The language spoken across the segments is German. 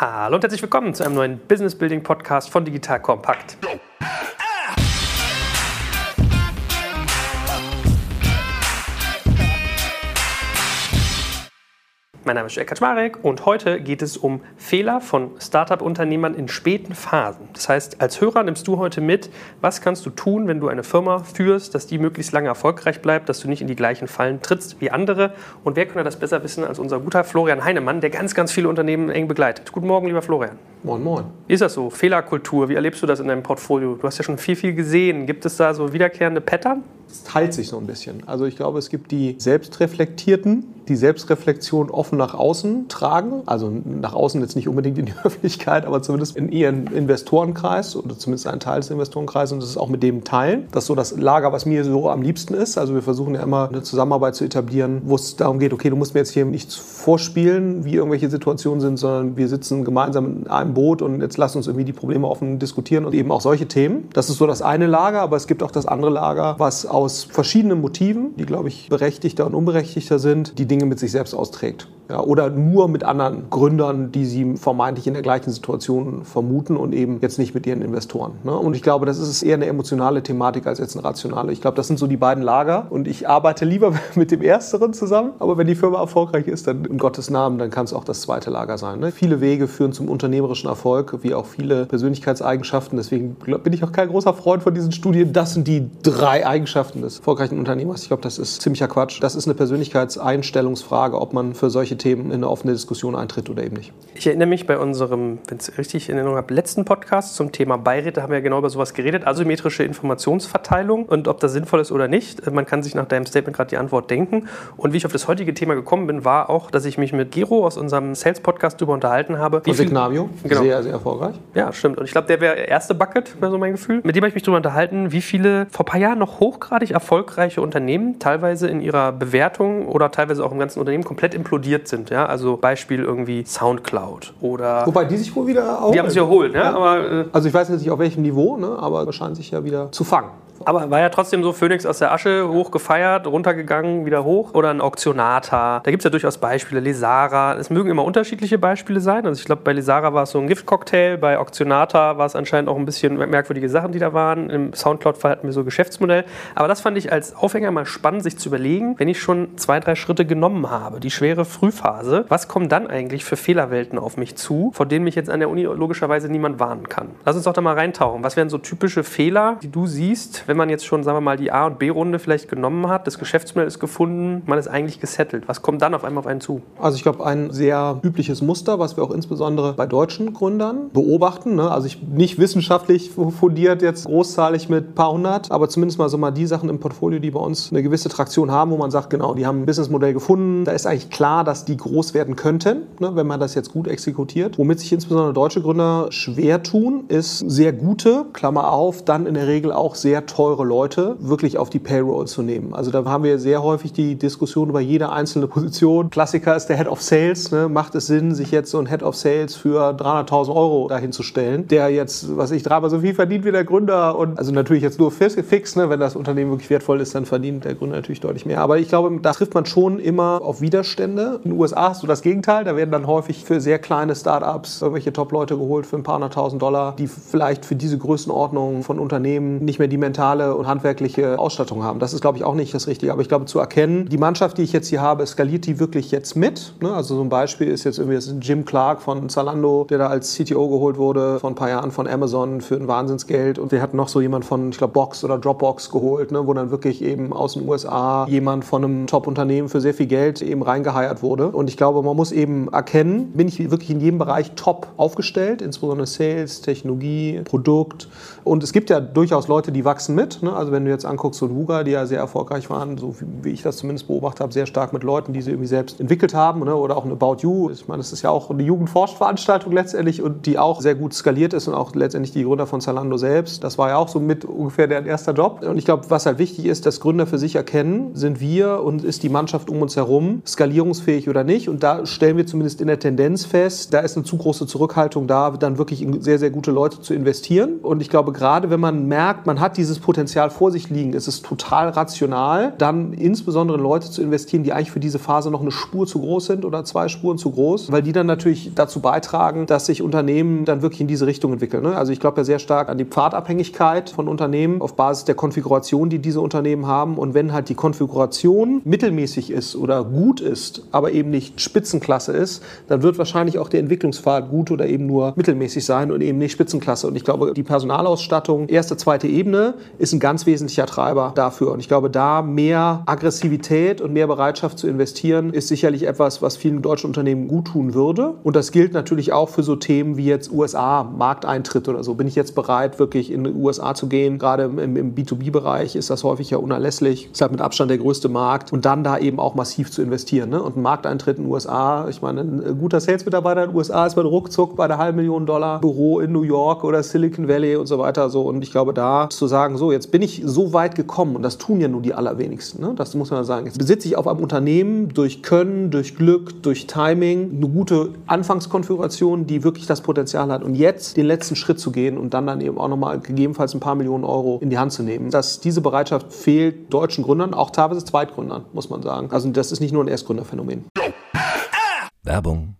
Hallo und herzlich willkommen zu einem neuen Business Building Podcast von Digital Kompakt. Mein Name ist Jörg Kaczmarek und heute geht es um Fehler von Startup-Unternehmern in späten Phasen. Das heißt, als Hörer nimmst du heute mit, was kannst du tun, wenn du eine Firma führst, dass die möglichst lange erfolgreich bleibt, dass du nicht in die gleichen Fallen trittst wie andere. Und wer könnte das besser wissen als unser guter Florian Heinemann, der ganz, ganz viele Unternehmen eng begleitet. Guten Morgen, lieber Florian. Moin, moin. Wie ist das so? Fehlerkultur, wie erlebst du das in deinem Portfolio? Du hast ja schon viel, viel gesehen. Gibt es da so wiederkehrende Pattern? Es teilt sich so ein bisschen. Also ich glaube, es gibt die Selbstreflektierten, die Selbstreflexion offen nach außen tragen. Also nach außen jetzt nicht unbedingt in die Öffentlichkeit, aber zumindest in ihren Investorenkreis oder zumindest einen Teil des Investorenkreises und das ist auch mit dem teilen. Das ist so das Lager, was mir so am liebsten ist. Also wir versuchen ja immer eine Zusammenarbeit zu etablieren, wo es darum geht, okay, du musst mir jetzt hier nichts vorspielen, wie irgendwelche Situationen sind, sondern wir sitzen gemeinsam in einem Boot und jetzt lass uns irgendwie die Probleme offen diskutieren und eben auch solche Themen. Das ist so das eine Lager, aber es gibt auch das andere Lager, was aus verschiedenen Motiven, die glaube ich berechtigter und unberechtigter sind, die Dinge mit sich selbst austrägt. Ja, oder nur mit anderen Gründern, die sie vermeintlich in der gleichen Situation vermuten und eben jetzt nicht mit ihren Investoren. Ne? Und ich glaube, das ist eher eine emotionale Thematik als jetzt eine rationale. Ich glaube, das sind so die beiden Lager und ich arbeite lieber mit dem Ersteren zusammen. Aber wenn die Firma erfolgreich ist, dann in Gottes Namen, dann kann es auch das zweite Lager sein. Ne? Viele Wege führen zum unternehmerischen Erfolg, wie auch viele Persönlichkeitseigenschaften. Deswegen bin ich auch kein großer Freund von diesen Studien. Das sind die drei Eigenschaften des erfolgreichen Unternehmers. Ich glaube, das ist ziemlicher Quatsch. Das ist eine Persönlichkeitseinstellungsfrage, ob man für solche Themen in eine offene Diskussion eintritt oder eben nicht. Ich erinnere mich bei unserem, wenn ich es richtig in Erinnerung habe, letzten Podcast zum Thema Beiräte haben wir ja genau über sowas geredet, asymmetrische Informationsverteilung und ob das sinnvoll ist oder nicht. Man kann sich nach deinem Statement gerade die Antwort denken. Und wie ich auf das heutige Thema gekommen bin, war auch, dass ich mich mit Gero aus unserem Sales-Podcast darüber unterhalten habe. Von Signavio, genau. sehr, sehr erfolgreich. Ja, stimmt. Und ich glaube, der wäre erste Bucket, wäre so mein Gefühl. Mit dem habe ich mich darüber unterhalten, wie viele vor ein paar Jahren noch hochgradig erfolgreiche Unternehmen teilweise in ihrer Bewertung oder teilweise auch im ganzen Unternehmen komplett implodiert sind. Ja? Also Beispiel irgendwie Soundcloud oder. Wobei die sich wohl wieder erholen. Die haben sich erholt, ja. ja. Aber, äh also ich weiß jetzt nicht auf welchem Niveau, ne? aber scheinen sich ja wieder zu fangen. Aber war ja trotzdem so Phoenix aus der Asche hochgefeiert, runtergegangen, wieder hoch. Oder ein Auktionata. Da gibt es ja durchaus Beispiele. Lesara. Es mögen immer unterschiedliche Beispiele sein. Also ich glaube, bei Lesara war es so ein Giftcocktail. Bei Auktionata war es anscheinend auch ein bisschen merkwürdige Sachen, die da waren. Im Soundcloud-Fall hatten wir so Geschäftsmodell. Aber das fand ich als Aufhänger mal spannend, sich zu überlegen, wenn ich schon zwei, drei Schritte genommen habe, die schwere Frühphase, was kommen dann eigentlich für Fehlerwelten auf mich zu, vor denen mich jetzt an der Uni logischerweise niemand warnen kann? Lass uns doch da mal reintauchen. Was wären so typische Fehler, die du siehst, wenn man jetzt schon, sagen wir mal, die A- und B-Runde vielleicht genommen hat, das Geschäftsmodell ist gefunden, man ist eigentlich gesettelt. Was kommt dann auf einmal auf einen zu? Also ich glaube, ein sehr übliches Muster, was wir auch insbesondere bei deutschen Gründern beobachten, ne? also ich nicht wissenschaftlich fundiert jetzt großzahlig mit ein paar hundert, aber zumindest mal so mal die Sachen im Portfolio, die bei uns eine gewisse Traktion haben, wo man sagt, genau, die haben ein Businessmodell gefunden, da ist eigentlich klar, dass die groß werden könnten, ne? wenn man das jetzt gut exekutiert. Womit sich insbesondere deutsche Gründer schwer tun, ist sehr gute, Klammer auf, dann in der Regel auch sehr teure Leute wirklich auf die Payroll zu nehmen. Also da haben wir sehr häufig die Diskussion über jede einzelne Position. Klassiker ist der Head of Sales. Ne? Macht es Sinn, sich jetzt so ein Head of Sales für 300.000 Euro dahin zu stellen, der jetzt, was ich, dreimal so viel verdient wie der Gründer und also natürlich jetzt nur fix, ne? wenn das Unternehmen wirklich wertvoll ist, dann verdient der Gründer natürlich deutlich mehr. Aber ich glaube, da trifft man schon immer auf Widerstände. In den USA hast du das Gegenteil. Da werden dann häufig für sehr kleine Startups irgendwelche Top-Leute geholt für ein paar hunderttausend Dollar, die vielleicht für diese Größenordnung von Unternehmen nicht mehr die mentale und handwerkliche Ausstattung haben. Das ist, glaube ich, auch nicht das Richtige. Aber ich glaube, zu erkennen, die Mannschaft, die ich jetzt hier habe, skaliert die wirklich jetzt mit. Ne? Also so ein Beispiel ist jetzt irgendwie Jim Clark von Zalando, der da als CTO geholt wurde vor ein paar Jahren von Amazon für ein Wahnsinnsgeld. Und wir hatten noch so jemand von, ich glaube, Box oder Dropbox geholt, ne? wo dann wirklich eben aus den USA jemand von einem Top-Unternehmen für sehr viel Geld eben reingeheiert wurde. Und ich glaube, man muss eben erkennen, bin ich wirklich in jedem Bereich top aufgestellt, insbesondere Sales, Technologie, Produkt. Und es gibt ja durchaus Leute, die wachsen mit. Ne? Also wenn du jetzt anguckst, so Wuga, die ja sehr erfolgreich waren, so wie ich das zumindest beobachtet habe, sehr stark mit Leuten, die sie irgendwie selbst entwickelt haben. Ne? Oder auch ein About You. Ich meine, das ist ja auch eine Jugendforschveranstaltung letztendlich und die auch sehr gut skaliert ist und auch letztendlich die Gründer von Zalando selbst. Das war ja auch so mit ungefähr deren erster Job. Und ich glaube, was halt wichtig ist, dass Gründer für sich erkennen, sind wir und ist die Mannschaft um uns herum skalierungsfähig oder nicht. Und da stellen wir zumindest in der Tendenz fest, da ist eine zu große Zurückhaltung da, dann wirklich in sehr, sehr gute Leute zu investieren. Und ich glaube, gerade wenn man merkt, man hat dieses Potenzial, Potenzial vor sich liegen, ist es total rational, dann insbesondere in Leute zu investieren, die eigentlich für diese Phase noch eine Spur zu groß sind oder zwei Spuren zu groß, weil die dann natürlich dazu beitragen, dass sich Unternehmen dann wirklich in diese Richtung entwickeln. Ne? Also ich glaube ja sehr stark an die Pfadabhängigkeit von Unternehmen auf Basis der Konfiguration, die diese Unternehmen haben. Und wenn halt die Konfiguration mittelmäßig ist oder gut ist, aber eben nicht Spitzenklasse ist, dann wird wahrscheinlich auch der Entwicklungspfad gut oder eben nur mittelmäßig sein und eben nicht Spitzenklasse. Und ich glaube, die Personalausstattung erste, zweite Ebene ist ein ganz wesentlicher Treiber dafür. Und ich glaube, da mehr Aggressivität und mehr Bereitschaft zu investieren ist sicherlich etwas, was vielen deutschen Unternehmen gut tun würde. Und das gilt natürlich auch für so Themen wie jetzt USA, Markteintritt oder so. Bin ich jetzt bereit, wirklich in die USA zu gehen? Gerade im, im B2B-Bereich ist das häufig ja unerlässlich. Ist halt mit Abstand der größte Markt. Und dann da eben auch massiv zu investieren. Ne? Und ein Markteintritt in den USA, ich meine, ein guter Sales-Mitarbeiter in den USA ist bei ruckzuck bei der halben Million Dollar Büro in New York oder Silicon Valley und so weiter. So. Und ich glaube, da zu sagen, so, jetzt bin ich so weit gekommen, und das tun ja nur die allerwenigsten, ne? das muss man sagen. Jetzt besitze ich auf einem Unternehmen durch Können, durch Glück, durch Timing eine gute Anfangskonfiguration, die wirklich das Potenzial hat. Und jetzt den letzten Schritt zu gehen und dann dann eben auch nochmal gegebenenfalls ein paar Millionen Euro in die Hand zu nehmen. Dass diese Bereitschaft fehlt deutschen Gründern, auch teilweise Zweitgründern, muss man sagen. Also das ist nicht nur ein Erstgründerphänomen. Werbung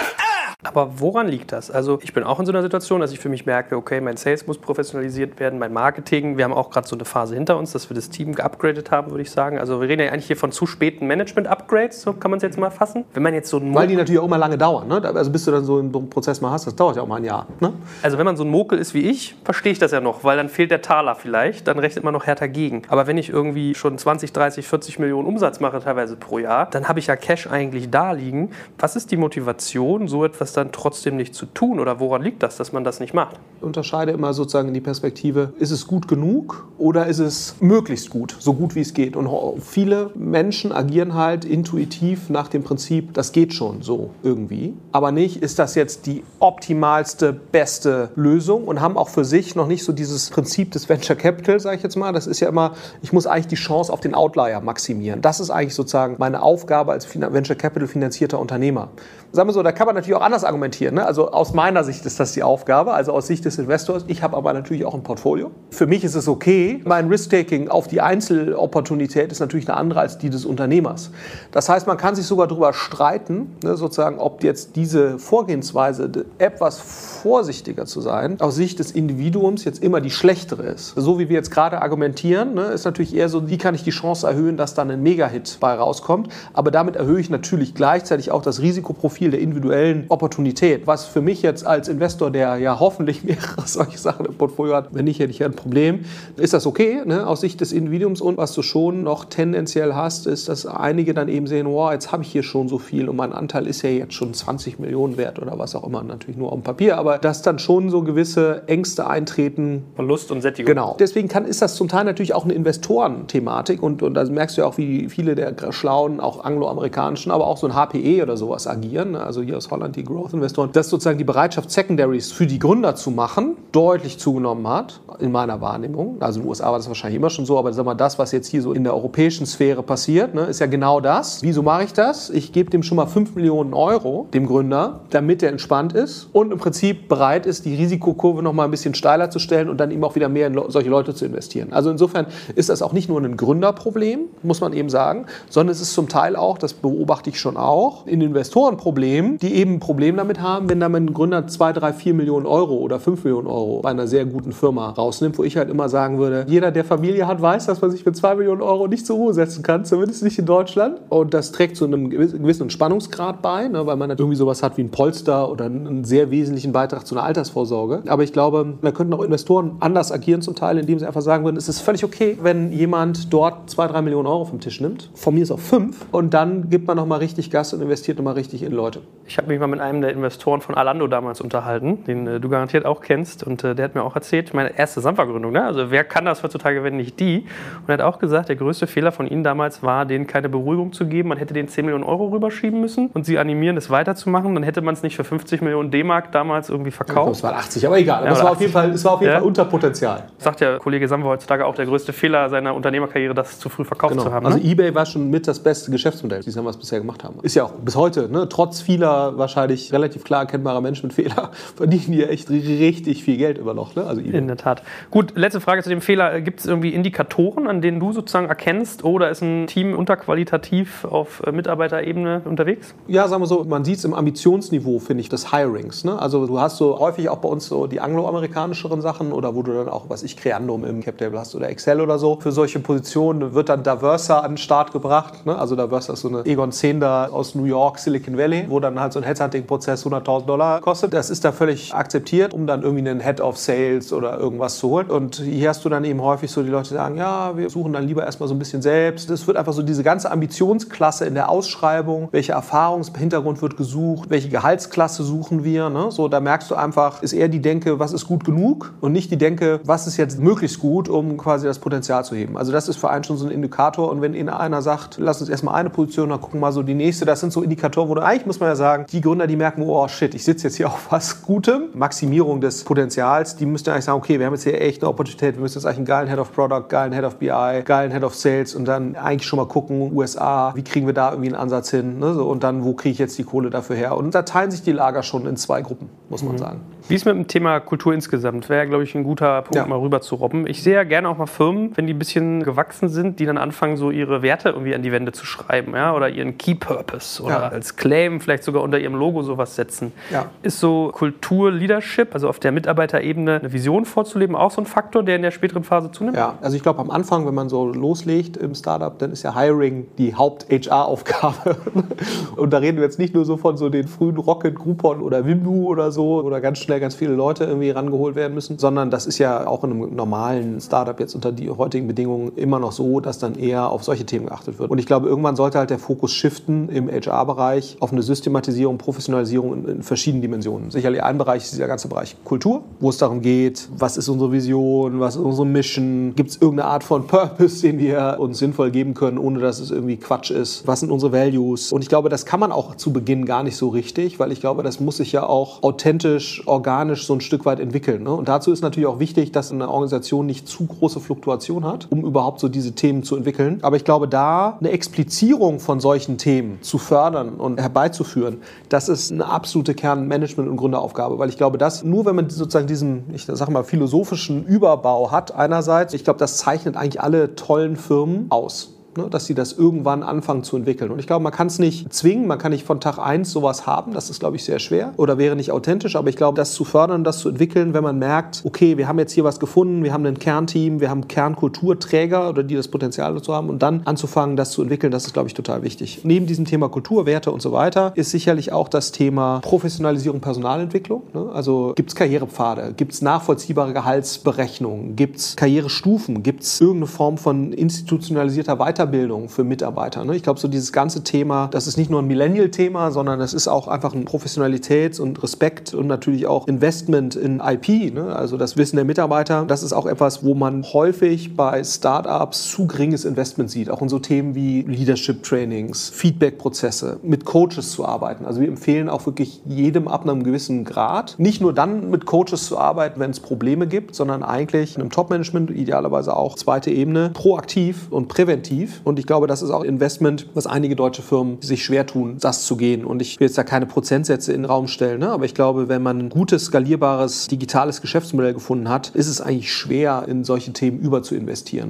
Aber woran liegt das? Also ich bin auch in so einer Situation, dass ich für mich merke, okay, mein Sales muss professionalisiert werden, mein Marketing. Wir haben auch gerade so eine Phase hinter uns, dass wir das Team geupgradet haben, würde ich sagen. Also wir reden ja eigentlich hier von zu späten Management-Upgrades, so kann man es jetzt mal fassen. Wenn man jetzt so Weil die natürlich auch immer lange dauern. Ne? Also bis du dann so einen Prozess mal hast, das dauert ja auch mal ein Jahr. Ne? Also wenn man so ein Mokel ist wie ich, verstehe ich das ja noch, weil dann fehlt der Taler vielleicht, dann rechnet man noch härter gegen. Aber wenn ich irgendwie schon 20, 30, 40 Millionen Umsatz mache teilweise pro Jahr, dann habe ich ja Cash eigentlich da liegen. Was ist die Motivation, so etwas dann trotzdem nicht zu tun? Oder woran liegt das, dass man das nicht macht? Ich unterscheide immer sozusagen in die Perspektive, ist es gut genug oder ist es möglichst gut, so gut wie es geht? Und viele Menschen agieren halt intuitiv nach dem Prinzip, das geht schon so irgendwie. Aber nicht, ist das jetzt die optimalste, beste Lösung und haben auch für sich noch nicht so dieses Prinzip des Venture Capital, sage ich jetzt mal. Das ist ja immer, ich muss eigentlich die Chance auf den Outlier maximieren. Das ist eigentlich sozusagen meine Aufgabe als Venture Capital finanzierter Unternehmer. Sagen wir so, da kann man natürlich auch anders argumentieren. Ne? Also aus meiner Sicht ist das die Aufgabe, also aus Sicht des Investors. Ich habe aber natürlich auch ein Portfolio. Für mich ist es okay. Mein Risk-Taking auf die Einzelopportunität ist natürlich eine andere als die des Unternehmers. Das heißt, man kann sich sogar darüber streiten, ne, sozusagen, ob jetzt diese Vorgehensweise, etwas vorsichtiger zu sein, aus Sicht des Individuums jetzt immer die schlechtere ist. So wie wir jetzt gerade argumentieren, ne, ist natürlich eher so, wie kann ich die Chance erhöhen, dass dann ein Mega-Hit bei rauskommt. Aber damit erhöhe ich natürlich gleichzeitig auch das Risikoprofil der individuellen Opportunität. Was für mich jetzt als Investor, der ja hoffentlich mehrere solche Sachen im Portfolio hat, wenn nicht, hätte ich ja ein Problem, ist das okay ne, aus Sicht des Individuums. Und was du schon noch tendenziell hast, ist, dass einige dann eben sehen, wow, jetzt habe ich hier schon so viel und mein Anteil ist ja jetzt schon 20 Millionen wert oder was auch immer, natürlich nur auf dem Papier, aber dass dann schon so gewisse Ängste eintreten. Verlust und Sättigung. Genau. Deswegen kann, ist das zum Teil natürlich auch eine Investorenthematik und, und da merkst du ja auch, wie viele der schlauen, auch angloamerikanischen, aber auch so ein HPE oder sowas agieren, ne, also hier aus Holland die Growth-Investoren, dass sozusagen die Bereitschaft, Secondaries für die Gründer zu machen, deutlich zugenommen hat, in meiner Wahrnehmung. Also in den USA war das wahrscheinlich immer schon so, aber sag mal, das, was jetzt hier so in der europäischen Sphäre passiert, ne, ist ja genau das. Wieso mache ich das? Ich gebe dem schon mal 5 Millionen Euro, dem Gründer, damit er entspannt ist und im Prinzip bereit ist, die Risikokurve noch mal ein bisschen steiler zu stellen und dann eben auch wieder mehr in solche Leute zu investieren. Also insofern ist das auch nicht nur ein Gründerproblem, muss man eben sagen, sondern es ist zum Teil auch, das beobachte ich schon auch, ein Investorenproblem, die eben ein Problem Problem damit haben, wenn da ein Gründer 2, 3, 4 Millionen Euro oder 5 Millionen Euro bei einer sehr guten Firma rausnimmt, wo ich halt immer sagen würde, jeder, der Familie hat, weiß, dass man sich mit 2 Millionen Euro nicht zur Ruhe setzen kann, zumindest nicht in Deutschland. Und das trägt zu einem gewissen Spannungsgrad bei, ne, weil man halt irgendwie sowas hat wie ein Polster oder einen sehr wesentlichen Beitrag zu einer Altersvorsorge. Aber ich glaube, da könnten auch Investoren anders agieren zum Teil, indem sie einfach sagen würden, es ist völlig okay, wenn jemand dort 2, 3 Millionen Euro vom Tisch nimmt. Von mir ist auch 5. Und dann gibt man nochmal richtig Gas und investiert nochmal richtig in Leute. Ich habe mich mal mit einem der Investoren von Alando damals unterhalten, den äh, du garantiert auch kennst. Und äh, der hat mir auch erzählt, meine erste Sampa-Gründung. Ne? Also wer kann das heutzutage, wenn nicht die? Und er hat auch gesagt, der größte Fehler von ihnen damals war, denen keine Beruhigung zu geben. Man hätte denen 10 Millionen Euro rüberschieben müssen und sie animieren, das weiterzumachen. Dann hätte man es nicht für 50 Millionen D-Mark damals irgendwie verkauft. Es waren 80, aber egal. Ja, Aber es oder war auf jeden 80. Fall, es war auf jeden Ja. Fall unter Potenzial. Sagt ja Kollege Samwer heutzutage auch, der größte Fehler seiner Unternehmerkarriere, das zu früh verkauft Genau. zu haben. Also ne? eBay war schon mit das beste Geschäftsmodell, wie wir es bisher gemacht haben. Ist ja auch bis heute, ne, trotz vieler wahrscheinlich relativ klar erkennbarer Managementfehler, verdienen die ja echt richtig viel Geld immer noch. Ne? Also eBay. In der Tat. Gut, letzte Frage zu dem Fehler. Gibt es irgendwie Indikatoren, an denen du sozusagen erkennst, da ist ein Team unterqualitativ auf äh, Mitarbeiterebene unterwegs? Ja, sagen wir so, man sieht es im Ambitionsniveau, finde ich, des Hirings. Ne? Also du hast so häufig auch bei uns so die angloamerikanischeren Sachen oder wo du dann auch, was ich, Creandum im CapTable hast oder Excel oder so. Für solche Positionen wird dann Diversa an den Start gebracht. Ne? Also Diversa ist so eine Egon Zehnder aus New York, Silicon Valley, wo dann halt so ein Headhunting-Prozess 100.000 Dollar kostet. Das ist da völlig akzeptiert, um dann irgendwie einen Head of Sales oder irgendwas zu holen. Und hier hast du dann eben häufig so die Leute, die sagen, ja, wir suchen dann lieber erstmal so ein bisschen selbst. Es wird einfach so diese ganze Ambitionsklasse in der Ausschreibung, welche Erfahrungshintergrund wird gesucht, welche Gehaltsklasse suchen wir. Ne? So, da merkst du einfach, ist eher die Denke, was ist gut genug und nicht die Denke, was ist jetzt möglichst gut, um quasi das Potenzial zu heben. Also das ist für einen schon so ein Indikator. Und wenn Ihnen einer sagt, lass uns erstmal eine Position, dann gucken wir mal so die nächste, das sind so Indikatoren, wo du eigentlich muss man ja sagen, die Gründer, die merken, oh shit, ich sitze jetzt hier auf was Gutem, Maximierung des Potenzials, die müssten eigentlich sagen, okay, wir haben jetzt hier echt eine Opportunität, wir müssen jetzt eigentlich einen geilen Head of Product, geilen Head of BI, geilen Head of Sales und dann eigentlich schon mal gucken, USA, wie kriegen wir da irgendwie einen Ansatz hin ne? so, und dann, wo kriege ich jetzt die Kohle dafür her? Und da teilen sich die Lager schon in zwei Gruppen, muss man sagen. Wie ist mit dem Thema Kultur insgesamt? Wäre, glaube ich, ein guter Punkt, Ja. mal rüber zu robben. Ich sehe ja gerne auch mal Firmen, wenn die ein bisschen gewachsen sind, die dann anfangen, so ihre Werte irgendwie an die Wände zu schreiben, ja, oder ihren Key Purpose oder Ja. als Claim vielleicht sogar unter ihrem Logo sowas setzen. Ja. Ist so Kultur, Leadership, also auf der Mitarbeiterebene eine Vision vorzuleben, auch so ein Faktor, der in der späteren Phase zunimmt? Ja, also ich glaube am Anfang, wenn man so loslegt im Startup, dann ist ja Hiring die Haupt-HR-Aufgabe. Und da reden wir jetzt nicht nur so von so den frühen Rocket, Groupon oder Wimdu oder so, oder ganz schnell ganz viele Leute irgendwie rangeholt werden müssen, sondern das ist ja auch in einem normalen Startup jetzt unter die heutigen Bedingungen immer noch so, dass dann eher auf solche Themen geachtet wird. Und ich glaube, irgendwann sollte halt der Fokus shiften im HR-Bereich auf eine Systematisierung, Professionalisierung in, verschiedenen Dimensionen. Sicherlich ein Bereich ist dieser ganze Bereich Kultur, wo es darum geht, was ist unsere Vision, was ist unsere Mission, gibt es irgendeine Art von Purpose, den wir uns sinnvoll geben können, ohne dass es irgendwie Quatsch ist, was sind unsere Values. Und ich glaube, das kann man auch zu Beginn gar nicht so richtig, weil ich glaube, das muss sich ja auch authentisch, organisch so ein Stück weit entwickeln. Ne? Und dazu ist natürlich auch wichtig, dass eine Organisation nicht zu große Fluktuation hat, um überhaupt so diese Themen zu entwickeln. Aber ich glaube, da eine Explizierung von solchen Themen zu fördern und herbeizuführen, das ist eine absolute Kernmanagement- und Gründeraufgabe, weil ich glaube, dass nur wenn man sozusagen diesen, ich sag mal, philosophischen Überbau hat, einerseits, ich glaube, das zeichnet eigentlich alle tollen Firmen aus. Ne, dass sie das irgendwann anfangen zu entwickeln. Und ich glaube, man kann es nicht zwingen, man kann nicht von Tag eins sowas haben, das ist, glaube ich, sehr schwer oder wäre nicht authentisch, aber ich glaube, das zu fördern, das zu entwickeln, wenn man merkt, okay, wir haben jetzt hier was gefunden, wir haben ein Kernteam, wir haben Kernkulturträger oder die das Potenzial dazu haben und dann anzufangen, das zu entwickeln, das ist, glaube ich, total wichtig. Neben diesem Thema Kultur, Werte und so weiter ist sicherlich auch das Thema Professionalisierung, Personalentwicklung. Ne? Also gibt es Karrierepfade, gibt es nachvollziehbare Gehaltsberechnungen, gibt es Karrierestufen, gibt es irgendeine Form von institutionalisierter Weiterbildung für Mitarbeiter. Ne? Ich glaube, so dieses ganze Thema, das ist nicht nur ein Millennial-Thema, sondern es ist auch einfach ein Professionalitäts- und Respekt und natürlich auch Investment in IP, ne? also das Wissen der Mitarbeiter. Das ist auch etwas, wo man häufig bei Startups zu geringes Investment sieht. Auch in so Themen wie Leadership-Trainings, Feedback-Prozesse, mit Coaches zu arbeiten. Also wir empfehlen auch wirklich jedem ab einem gewissen Grad, nicht nur dann mit Coaches zu arbeiten, wenn es Probleme gibt, sondern eigentlich in einem Top-Management, idealerweise auch zweite Ebene, proaktiv und präventiv Und ich glaube, das ist auch Investment, was einige deutsche Firmen sich schwer tun, das zu gehen. Und ich will jetzt da keine Prozentsätze in den Raum stellen, ne? aber ich glaube, wenn man ein gutes, skalierbares, digitales Geschäftsmodell gefunden hat, ist es eigentlich schwer, in solche Themen über.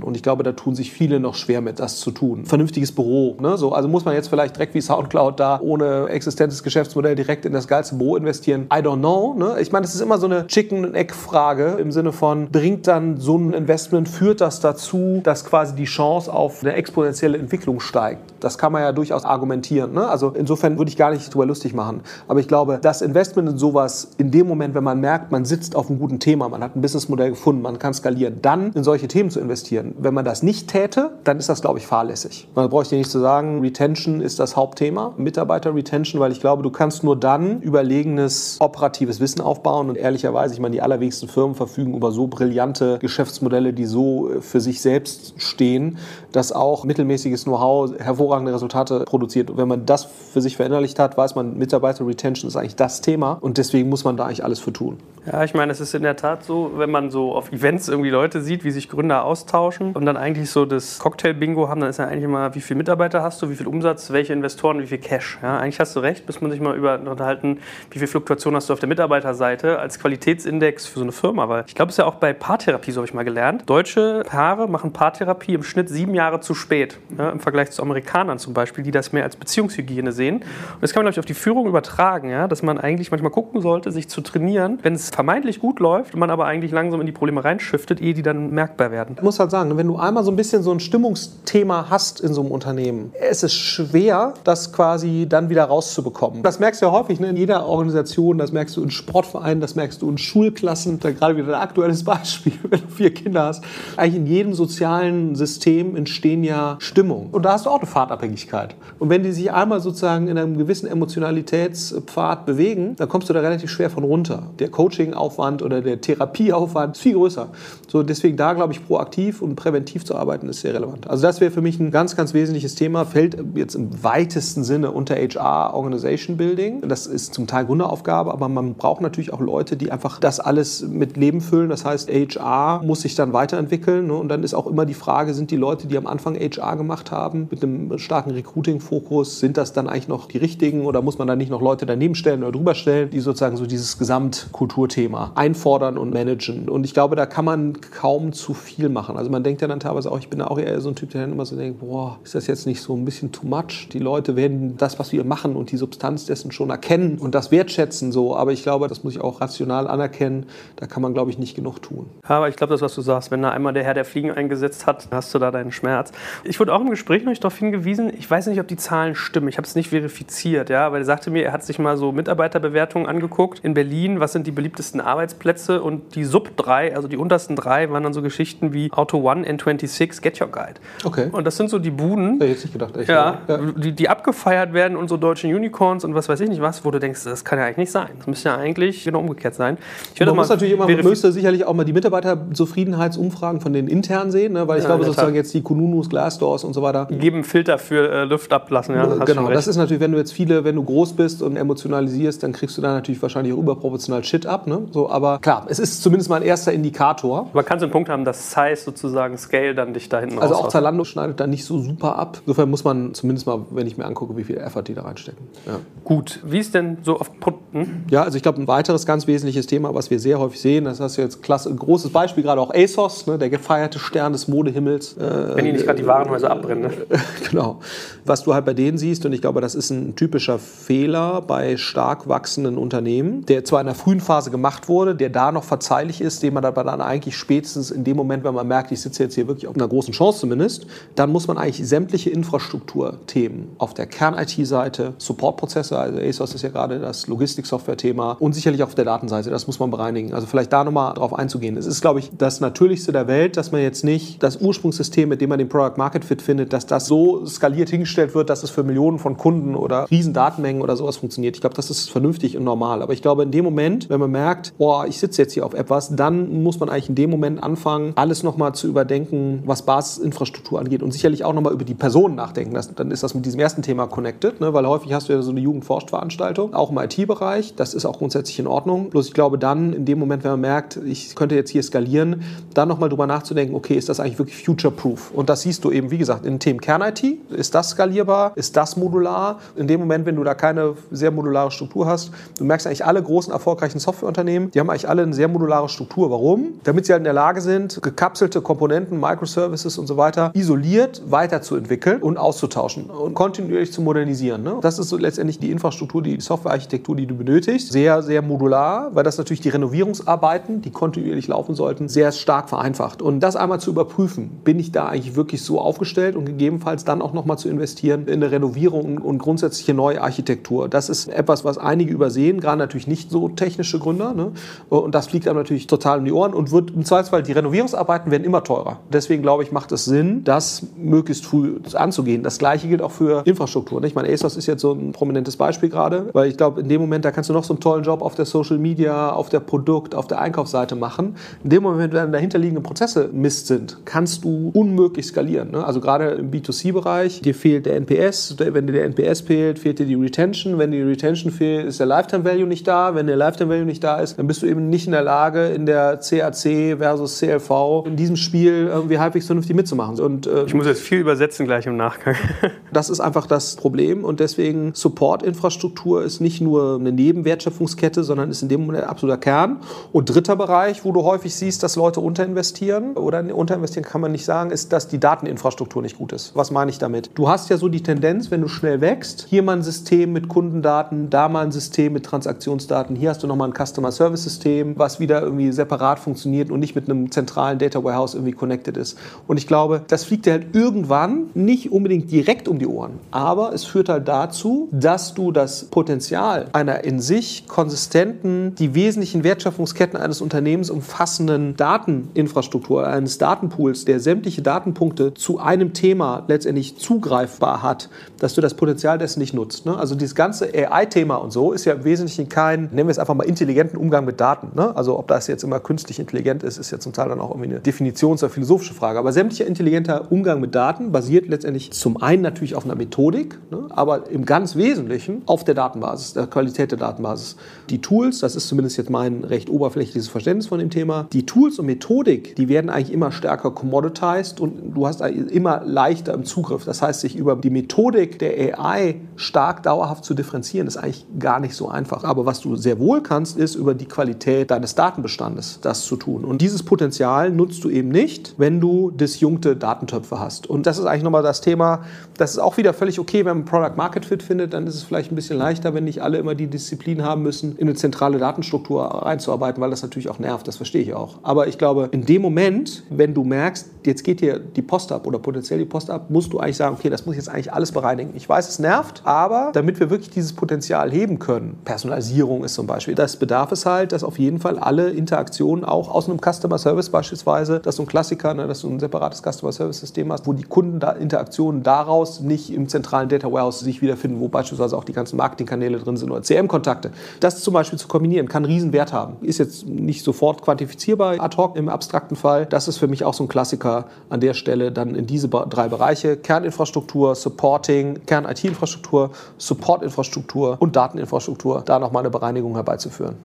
Und ich glaube, da tun sich viele noch schwer mit, das zu tun. Vernünftiges Büro. Ne? So, also muss man jetzt vielleicht direkt wie Soundcloud da ohne existentes Geschäftsmodell direkt in das geilste Büro investieren? I don't know. Ne? Ich meine, es ist immer so eine Chicken-and-Egg-Frage im Sinne von, bringt dann so ein Investment, führt das dazu, dass quasi die Chance auf eine exponentielle Entwicklung steigt? Das kann man ja durchaus argumentieren. Ne? Also insofern würde ich gar nicht drüber lustig machen. Aber ich glaube, das Investment in sowas, in dem Moment, wenn man merkt, man sitzt auf einem guten Thema, man hat ein Businessmodell gefunden, man kann skalieren, dann in solche Themen zu investieren. Wenn man das nicht täte, dann ist das, glaube ich, fahrlässig. Man ich dir nicht zu sagen, Retention ist das Hauptthema, Mitarbeiter-Retention, weil ich glaube, du kannst nur dann überlegenes operatives Wissen aufbauen und ehrlicherweise, ich meine, die allerwenigsten Firmen verfügen über so brillante Geschäftsmodelle, die so äh, für sich selbst stehen, dass auch mittelmäßiges Know-how hervorragende Resultate produziert. Und wenn man das für sich verinnerlicht hat, weiß man, Mitarbeiter-Retention ist eigentlich das Thema und deswegen muss man da eigentlich alles für tun. Ja, ich meine, es ist in der Tat so, wenn man so auf Events irgendwie Leute sieht, wie sich Gründer austauschen und dann eigentlich so das Cocktail-Bingo haben, dann ist ja eigentlich immer, wie viele Mitarbeiter hast du, wie viel Umsatz, welche Investoren, wie viel Cash. Ja, eigentlich hast du recht, muss man sich mal über unterhalten, wie viel Fluktuation hast du auf der Mitarbeiterseite als Qualitätsindex für so eine Firma. Weil ich glaube, es ist ja auch bei Paartherapie, so habe ich mal gelernt. Deutsche Paare machen Paartherapie im Schnitt sieben Jahre zu spät. Ja, Im Vergleich zu Amerikanern zum Beispiel, die das mehr als Beziehungshygiene sehen. Und das kann man, glaube ich, auf die Führung übertragen, ja, dass man eigentlich manchmal gucken sollte, sich zu trainieren, wenn es vermeintlich gut läuft, man aber eigentlich langsam in die Probleme reinschiftet, ehe die dann merkbar werden. Ich muss halt sagen, wenn du einmal so ein bisschen so ein Stimmungsthema hast in so einem Unternehmen, es ist schwer, das quasi dann wieder rauszubekommen. Das merkst du ja häufig ne, in jeder Organisation, das merkst du in Sportvereinen, das merkst du in Schulklassen. Da gerade wieder ein aktuelles Beispiel, wenn du vier Kinder hast. Eigentlich in jedem sozialen System entstehen ja Stimmungen. Und da hast du auch eine Fahrtabhängigkeit. Und wenn die sich einmal sozusagen in einem gewissen Emotionalitätspfad bewegen, dann kommst du da relativ schwer von runter. Der Coaching-Aufwand oder der Therapieaufwand ist viel größer. So, deswegen da, glaube ich, proaktiv und präventiv zu arbeiten, ist sehr relevant. Also das wäre für mich ein ganz, ganz wesentliches Thema. Fällt jetzt im weitesten Sinne unter HR Organization Building. Das ist zum Teil Gründeraufgabe, aber man braucht natürlich auch Leute, die einfach das alles mit Leben füllen. Das heißt, HR muss sich dann weiterentwickeln. Ne? Und dann ist auch immer die Frage, sind die Leute, die am Anfang HR gemacht haben, mit einem starken Recruiting-Fokus, sind das dann eigentlich noch die richtigen oder muss man dann nicht noch Leute daneben stellen oder drüber stellen, die sozusagen so dieses Gesamtkulturthema einfordern und managen. Und ich glaube, da kann man kaum zu viel machen. Also man denkt ja dann teilweise auch, ich bin da auch eher so ein Typ, der dann immer so denkt, boah, ist das jetzt nicht so ein bisschen too much? Die Leute werden das, was wir machen und die Substanz dessen schon erkennen und das wertschätzen so. Aber ich glaube, das muss ich auch rational anerkennen. Da kann man, glaube ich, nicht genug tun. Aber ich glaube, das, was du sagst, wenn da einmal der Herr der Fliegen eingesetzt hat, hast du da deinen Schmerz. Ich wurde auch im Gespräch noch darauf hingewiesen, ich weiß nicht, ob die Zahlen stimmen. Ich habe es nicht verifiziert, ja, aber er sagte mir, er hat sich mal so Mitarbeiterbewertungen angeguckt in Berlin, was sind die beliebtesten Arbeitsplätze und die Sub 3, also die untersten drei, waren dann so Geschichten wie Auto One, N26, Get Your Guide. Okay. Und das sind so die Buden, ich jetzt nicht gedacht, echt. ja, Die, die abgefeiert werden und so deutsche Unicorns und was weiß ich nicht was, wo du denkst, das kann ja eigentlich nicht sein. Das müsste ja eigentlich genau umgekehrt sein. Ich Man muss natürlich immer, man müsste sicherlich auch mal die Mitarbeiterzufriedenheitsumfragen von den intern sehen, ne? weil ich Ja, glaube sozusagen jetzt die Kununus, Glassdoors und so weiter. geben Filter für äh, Luft ablassen. Ja, hast schon genau, das ist natürlich, wenn du jetzt viele, wenn du groß bist und emotionalisierst, dann kriegst du da natürlich wahrscheinlich auch überproportional Shit ab. Ne? So, aber klar, es ist zumindest mal ein erster Indikator. Man kann so einen Punkt haben, dass Size sozusagen Scale dann dich da hinten Also auch Zalando schneidet da nicht so super ab. Insofern muss man zumindest mal, wenn ich mir angucke, wie viel Effort die da reinstecken. Ja. Gut. Wie ist denn so auf Produkten? Ja, also ich glaube, ein weiteres ganz wesentliches Thema, was wir sehr häufig sehen, das hast du jetzt klasse, ein großes Beispiel, gerade auch ASOS, ne, der gefeierte Stern des Modehimmels. Äh, Wenn die nicht gerade die Warenhäuser abbrennen. Ne? genau. Was du halt bei denen siehst, und ich glaube, das ist ein typischer Fehler bei stark wachsenden Unternehmen, der zwar in der frühen Phase gemacht wurde, der da noch verzeihlich ist, den man aber dann eigentlich spätestens in dem Moment, wenn man merkt, ich sitze jetzt hier wirklich auf einer großen Chance zumindest, dann muss man eigentlich sämtliche Infrastrukturthemen auf der Kern-IT-Seite, Supportprozesse, also ASOS ist ja gerade das Logistik-Software-Thema und sicherlich auf der Datenseite, das muss man bereinigen. Also vielleicht da nochmal drauf einzugehen. Es ist, glaube ich, das Natürlichste der Welt, dass man jetzt nicht das Ursprungssystem, mit dem man den Product Market Fit findet, dass das so skaliert hingestellt wird, dass es für Millionen von Kunden oder riesen Datenmengen oder sowas funktioniert. Ich glaube, das ist vernünftig und normal. Aber ich glaube, in dem Moment, wenn man merkt, boah, ich sitze jetzt hier auf etwas, dann muss man eigentlich in dem Moment anfangen, alles nochmal zu überdenken, was Basisinfrastruktur angeht und sicherlich auch nochmal über die Personen nachdenken. Das, dann ist das mit diesem ersten Thema connected, ne? weil häufig hast du ja so eine Jugendforscht-Veranstaltung, auch im IT-Bereich. Das ist auch grundsätzlich in Ordnung. Bloß ich glaube dann, in dem Moment, wenn man merkt, ich könnte jetzt hier skalieren, dann nochmal drüber nachzudenken, okay, ist das eigentlich wirklich future-proof? Und das siehst du eben, wie gesagt, in Themen Kern-IT, ist das skalierbar, ist das modular? In dem Moment, wenn du da keine sehr modulare Struktur hast, du merkst eigentlich alle großen erfolgreichen Softwareunternehmen, die haben eigentlich alle eine sehr modulare Struktur. Warum? Damit sie halt in der Lage sind, gekapselte Komponenten, Microservices und so weiter isoliert weiterzuentwickeln und auszutauschen und kontinuierlich zu modernisieren. Ne? Das ist so letztendlich die Infrastruktur, die Softwarearchitektur, die du benötigst. Sehr, sehr modular, weil das natürlich die Renovierungsarbeiten, die kontinuierlich laufen sollten, sehr stark vereinfacht. Und das einmal zu überprüfen, bin ich da eigentlich wirklich so aufgestellt und gegebenenfalls dann auch nochmal zu investieren in eine Renovierung und grundsätzliche neue Architektur. Das ist etwas, was einige übersehen, gerade natürlich nicht so technische Gründer. Ne? Und das fliegt einem natürlich total in die Ohren und wird im Zweifelsfall, die Renovierungsarbeiten werden immer teurer. Deswegen glaube ich, macht es Sinn, das möglichst früh anzugehen. Das gleiche gilt auch für Infrastruktur. Ich meine, ASOS ist jetzt so ein prominentes Beispiel gerade, weil ich glaube, in dem Moment, da kannst du noch so einen tollen Job auf der Social Media, auf der Produkt, auf der Einkaufsseite machen. In dem Moment, wenn dahinterliegende Prozesse Mist sind, kannst du unmöglich skalieren. Ne? Also gerade im B2C-Bereich, dir fehlt der NPS. Wenn dir der NPS fehlt, fehlt dir die Retention. Wenn die Retention fehlt, ist der Lifetime Value nicht da. Wenn der Lifetime Value nicht da ist, dann bist du eben nicht in der Lage, in der CAC versus CLV in diesem Spiel irgendwie halbwegs vernünftig mitzumachen. Und, äh, ich muss jetzt viel übersetzen gleich im Nachgang. das ist einfach das Problem und deswegen Support-Infrastruktur ist nicht nur eine Nebenwertschöpfungskette, sondern ist in dem Moment ein absoluter Kern. Und dritter Bereich, wo du häufig siehst, dass Leute unterinvestieren oder unterinvestieren kann man nicht sagen, ist, dass die Dateninfrastruktur nicht gut ist. Was meine ich damit? Du hast ja so die Tendenz, wenn du schnell wächst, hier mal ein System mit Kundendaten, da mal ein System mit Transaktionsdaten, hier hast du nochmal ein Customer Service System, was wieder irgendwie separat funktioniert und nicht mit einem zentralen Data Warehouse irgendwie connected ist. Und ich glaube, das fliegt dir halt irgendwann nicht unbedingt direkt um die Ohren, aber es führt halt dazu, dass du das Potenzial einer in sich konsistenten, die wesentlichen Wertschöpfungsketten eines Unternehmens umfassenden Dateninfrastruktur, eines Datenpools, der sämtliche Datenpunkte zu einem Thema letztendlich zugreifbar hat, dass du das Potenzial dessen nicht nutzt. Ne? Also dieses ganze AI-Thema und so ist ja im Wesentlichen kein, nennen wir es einfach mal, intelligenten Umgang mit Daten. Ne? Also ob das jetzt immer künstlich intelligent ist, ist ja zum Teil dann auch irgendwie eine Definitions- oder philosophische Frage. Aber sämtlicher intelligenter Umgang mit Daten basiert letztendlich zum einen natürlich auf einer Methodik, ne? aber im ganz Wesentlichen auf der Datenbasis, der Qualität der Datenbasis. Die Tools, das ist zumindest jetzt mein recht oberflächliches Verständnis von dem Thema, die Tools und Methodik, die werden eigentlich immer stärker commoditized und du hast immer leichter im Zugriff. Das heißt, sich über die Methodik der AI stark dauerhaft zu differenzieren, ist eigentlich gar nicht so einfach. Aber was du sehr wohl kannst, ist über die Qualität deines Datenbestandes das zu tun. Und dieses Potenzial nutzt du eben nicht, wenn du disjunkte Datentöpfe hast. Und das ist eigentlich nochmal das Thema, das ist auch wieder völlig okay, wenn man Product Market Fit findet, dann ist es vielleicht ein bisschen leichter, wenn nicht alle immer die Disziplin haben müssen, in eine zentrale Datenstruktur reinzuarbeiten, weil das natürlich auch nervt, das verstehe ich auch. Aber ich glaube, in dem Moment, wenn du merkst, jetzt geht hier die Post ab oder potenziell die Post ab, musst du eigentlich sagen, okay, das muss ich jetzt eigentlich alles bereinigen. Ich weiß, es nervt, aber damit wir wirklich dieses Potenzial heben können, Personalisierung ist zum Beispiel, das bedarf es halt, dass auf jeden Fall alle Interaktionen auch aus einem Customer Service beispielsweise, das ist so ein Klassiker, ne, dass du ein separates Customer Service System hast, wo die Kundeninteraktionen daraus nicht im zentralen Data Warehouse sich wiederfinden, wo beispielsweise auch die ganzen Marketingkanäle drin sind oder CM-Kontakte. Das zum Beispiel zu kombinieren, kann einen riesen Wert haben. Ist jetzt nicht sofort quantifizierbar ad hoc im abstrakten Fall. Das ist für mich auch so ein Klassiker an der Stelle dann in diese drei Bereiche. Kerninfrastruktur, Supporting, Kern-IT-Infrastruktur, Support-Infrastruktur und Dateninfrastruktur, da nochmal eine Bereinigung herbeizuführen.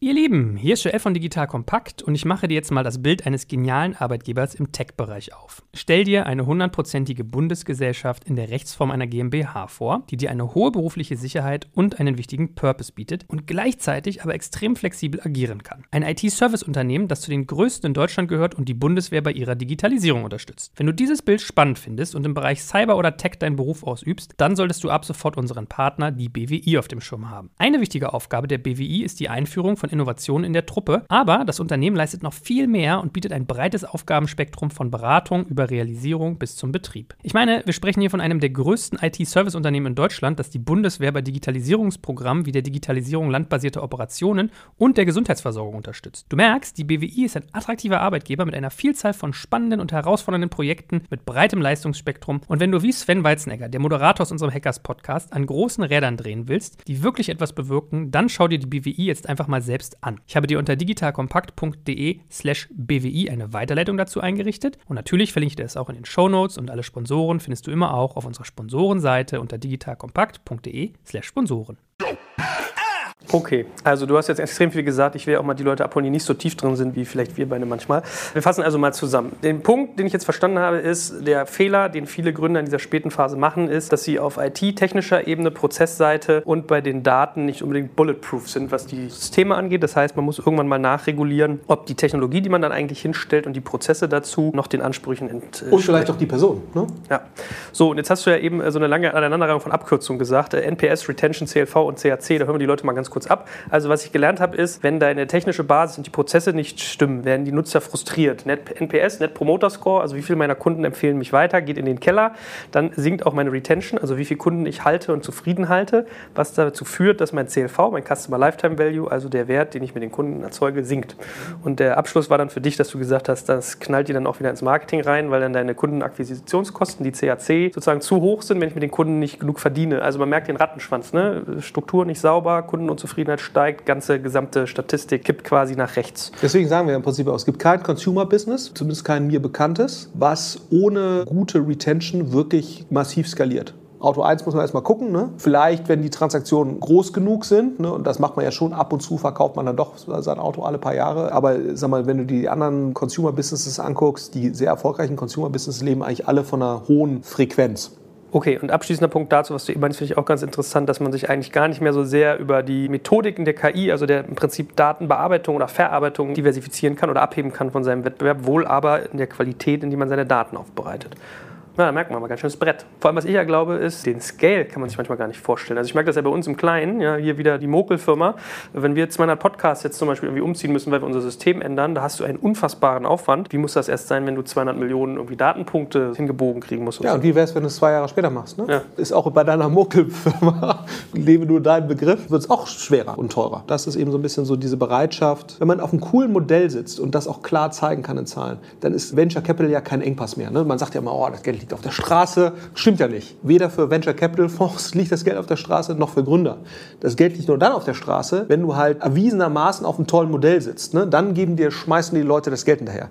Ihr Lieben, hier ist Joel von Digital Kompakt und ich mache dir jetzt mal das Bild eines genialen Arbeitgebers im Tech-Bereich auf. Stell dir eine hundertprozentige Bundesgesellschaft in der Rechtsform einer GmbH vor, die dir eine hohe berufliche Sicherheit und einen wichtigen Purpose bietet und gleichzeitig aber extrem flexibel agieren kann. Ein IT-Service-Unternehmen, das zu den größten in Deutschland gehört und die Bundeswehr bei ihrer Digitalisierung unterstützt. Wenn du dieses Bild spannend findest und im Bereich Cyber oder Tech deinen Beruf ausübst, dann solltest du ab sofort unseren Partner, die BWI, auf dem Schirm haben. Eine wichtige Aufgabe der BWI ist die Einführung von von Innovationen in der Truppe, aber das Unternehmen leistet noch viel mehr und bietet ein breites Aufgabenspektrum von Beratung über Realisierung bis zum Betrieb. Ich meine, wir sprechen hier von einem der größten IT-Service-Unternehmen in Deutschland, das die Bundeswehr bei Digitalisierungsprogrammen wie der Digitalisierung landbasierter Operationen und der Gesundheitsversorgung unterstützt. Du merkst, die BWI ist ein attraktiver Arbeitgeber mit einer Vielzahl von spannenden und herausfordernden Projekten mit breitem Leistungsspektrum und wenn du wie Sven Weizenegger, der Moderator aus unserem Hackers-Podcast, an großen Rädern drehen willst, die wirklich etwas bewirken, dann schau dir die BWI jetzt einfach mal selbst selbst an. Ich habe dir unter digitalkompakt.de slash bwi eine Weiterleitung dazu eingerichtet und natürlich verlinke ich dir das auch in den Show Notes und alle Sponsoren findest du immer auch auf unserer Sponsorenseite unter digitalkompakt.de slash Sponsoren. Okay, also du hast jetzt extrem viel gesagt. Ich will auch mal die Leute abholen, die nicht so tief drin sind, wie vielleicht wir beide manchmal. Wir fassen also mal zusammen. Den Punkt, den ich jetzt verstanden habe, ist, der Fehler, den viele Gründer in dieser späten Phase machen, ist, dass sie auf IT-technischer Ebene, Prozessseite und bei den Daten nicht unbedingt bulletproof sind, was die Systeme angeht. Das heißt, man muss irgendwann mal nachregulieren, ob die Technologie, die man dann eigentlich hinstellt und die Prozesse dazu noch den Ansprüchen entsprechen. Und vielleicht auch die Person. Ne? Ja. So, und jetzt hast du ja eben so eine lange Aneinanderreihung von Abkürzungen gesagt. Äh, NPS, Retention, CLV und CAC. Da hören wir die Leute mal ganz kurz ab. Also, was ich gelernt habe, ist, wenn deine technische Basis und die Prozesse nicht stimmen, werden die Nutzer frustriert. Net, NPS, Net Promoter Score, also wie viele meiner Kunden empfehlen mich weiter, geht in den Keller. Dann sinkt auch meine Retention, also wie viele Kunden ich halte und zufrieden halte, was dazu führt, dass mein CLV, mein Customer Lifetime Value, also der Wert, den ich mit den Kunden erzeuge, sinkt. Und der Abschluss war dann für dich, dass du gesagt hast, das knallt dir dann auch wieder ins Marketing rein, weil dann deine Kundenakquisitionskosten, die CAC, sozusagen zu hoch sind, wenn ich mit den Kunden nicht genug verdiene. Also man merkt den Rattenschwanz. Ne? Struktur nicht sauber, Kundenunzufriedenheit steigt, ganze gesamte Statistik kippt quasi nach rechts. Deswegen sagen wir im Prinzip auch, es gibt kein Consumer-Business, zumindest kein mir bekanntes, was ohne gute Retention wirklich massiv skaliert. Auto 1 muss man erstmal gucken. Ne? Vielleicht, wenn die Transaktionen groß genug sind, ne? und das macht man ja schon ab und zu, verkauft man dann doch sein Auto alle paar Jahre. Aber sag mal, wenn du die anderen Consumer-Businesses anguckst, die sehr erfolgreichen Consumer-Businesses leben eigentlich alle von einer hohen Frequenz. Okay, und abschließender Punkt dazu, was du eben meinst, finde ich auch ganz interessant, dass man sich eigentlich gar nicht mehr so sehr über die Methodiken der KI, also der im Prinzip Datenbearbeitung oder Verarbeitung diversifizieren kann oder abheben kann von seinem Wettbewerb, wohl aber in der Qualität, in die man seine Daten aufbereitet. Na, da merkt man mal ganz schönes Brett. Vor allem, was ich ja glaube, ist, den Scale kann man sich manchmal gar nicht vorstellen. Also ich merke das ja bei uns im Kleinen, ja, hier wieder die Mokel-Firma. Wenn wir 200 Podcasts jetzt zum Beispiel irgendwie umziehen müssen, weil wir unser System ändern, da hast du einen unfassbaren Aufwand. Wie muss das erst sein, wenn du 200 Millionen irgendwie Datenpunkte hingebogen kriegen musst? Ja, so? und wie wäre es, wenn du es zwei Jahre später machst? Ne? Ja. Ist auch bei deiner Mokel-Firma, lebe nur deinen Begriff, wird es auch schwerer und teurer. Das ist eben so ein bisschen so diese Bereitschaft. Wenn man auf einem coolen Modell sitzt und das auch klar zeigen kann in Zahlen, dann ist Venture Capital ja kein Engpass mehr. Ne? Man sagt ja immer, oh, das Geld liegt auf der Straße stimmt ja nicht. Weder für Venture Capital Fonds liegt das Geld auf der Straße, noch für Gründer. Das Geld liegt nur dann auf der Straße, wenn du halt erwiesenermaßen auf einem tollen Modell sitzt. Ne? Dann geben dir, schmeißen die Leute das Geld hinterher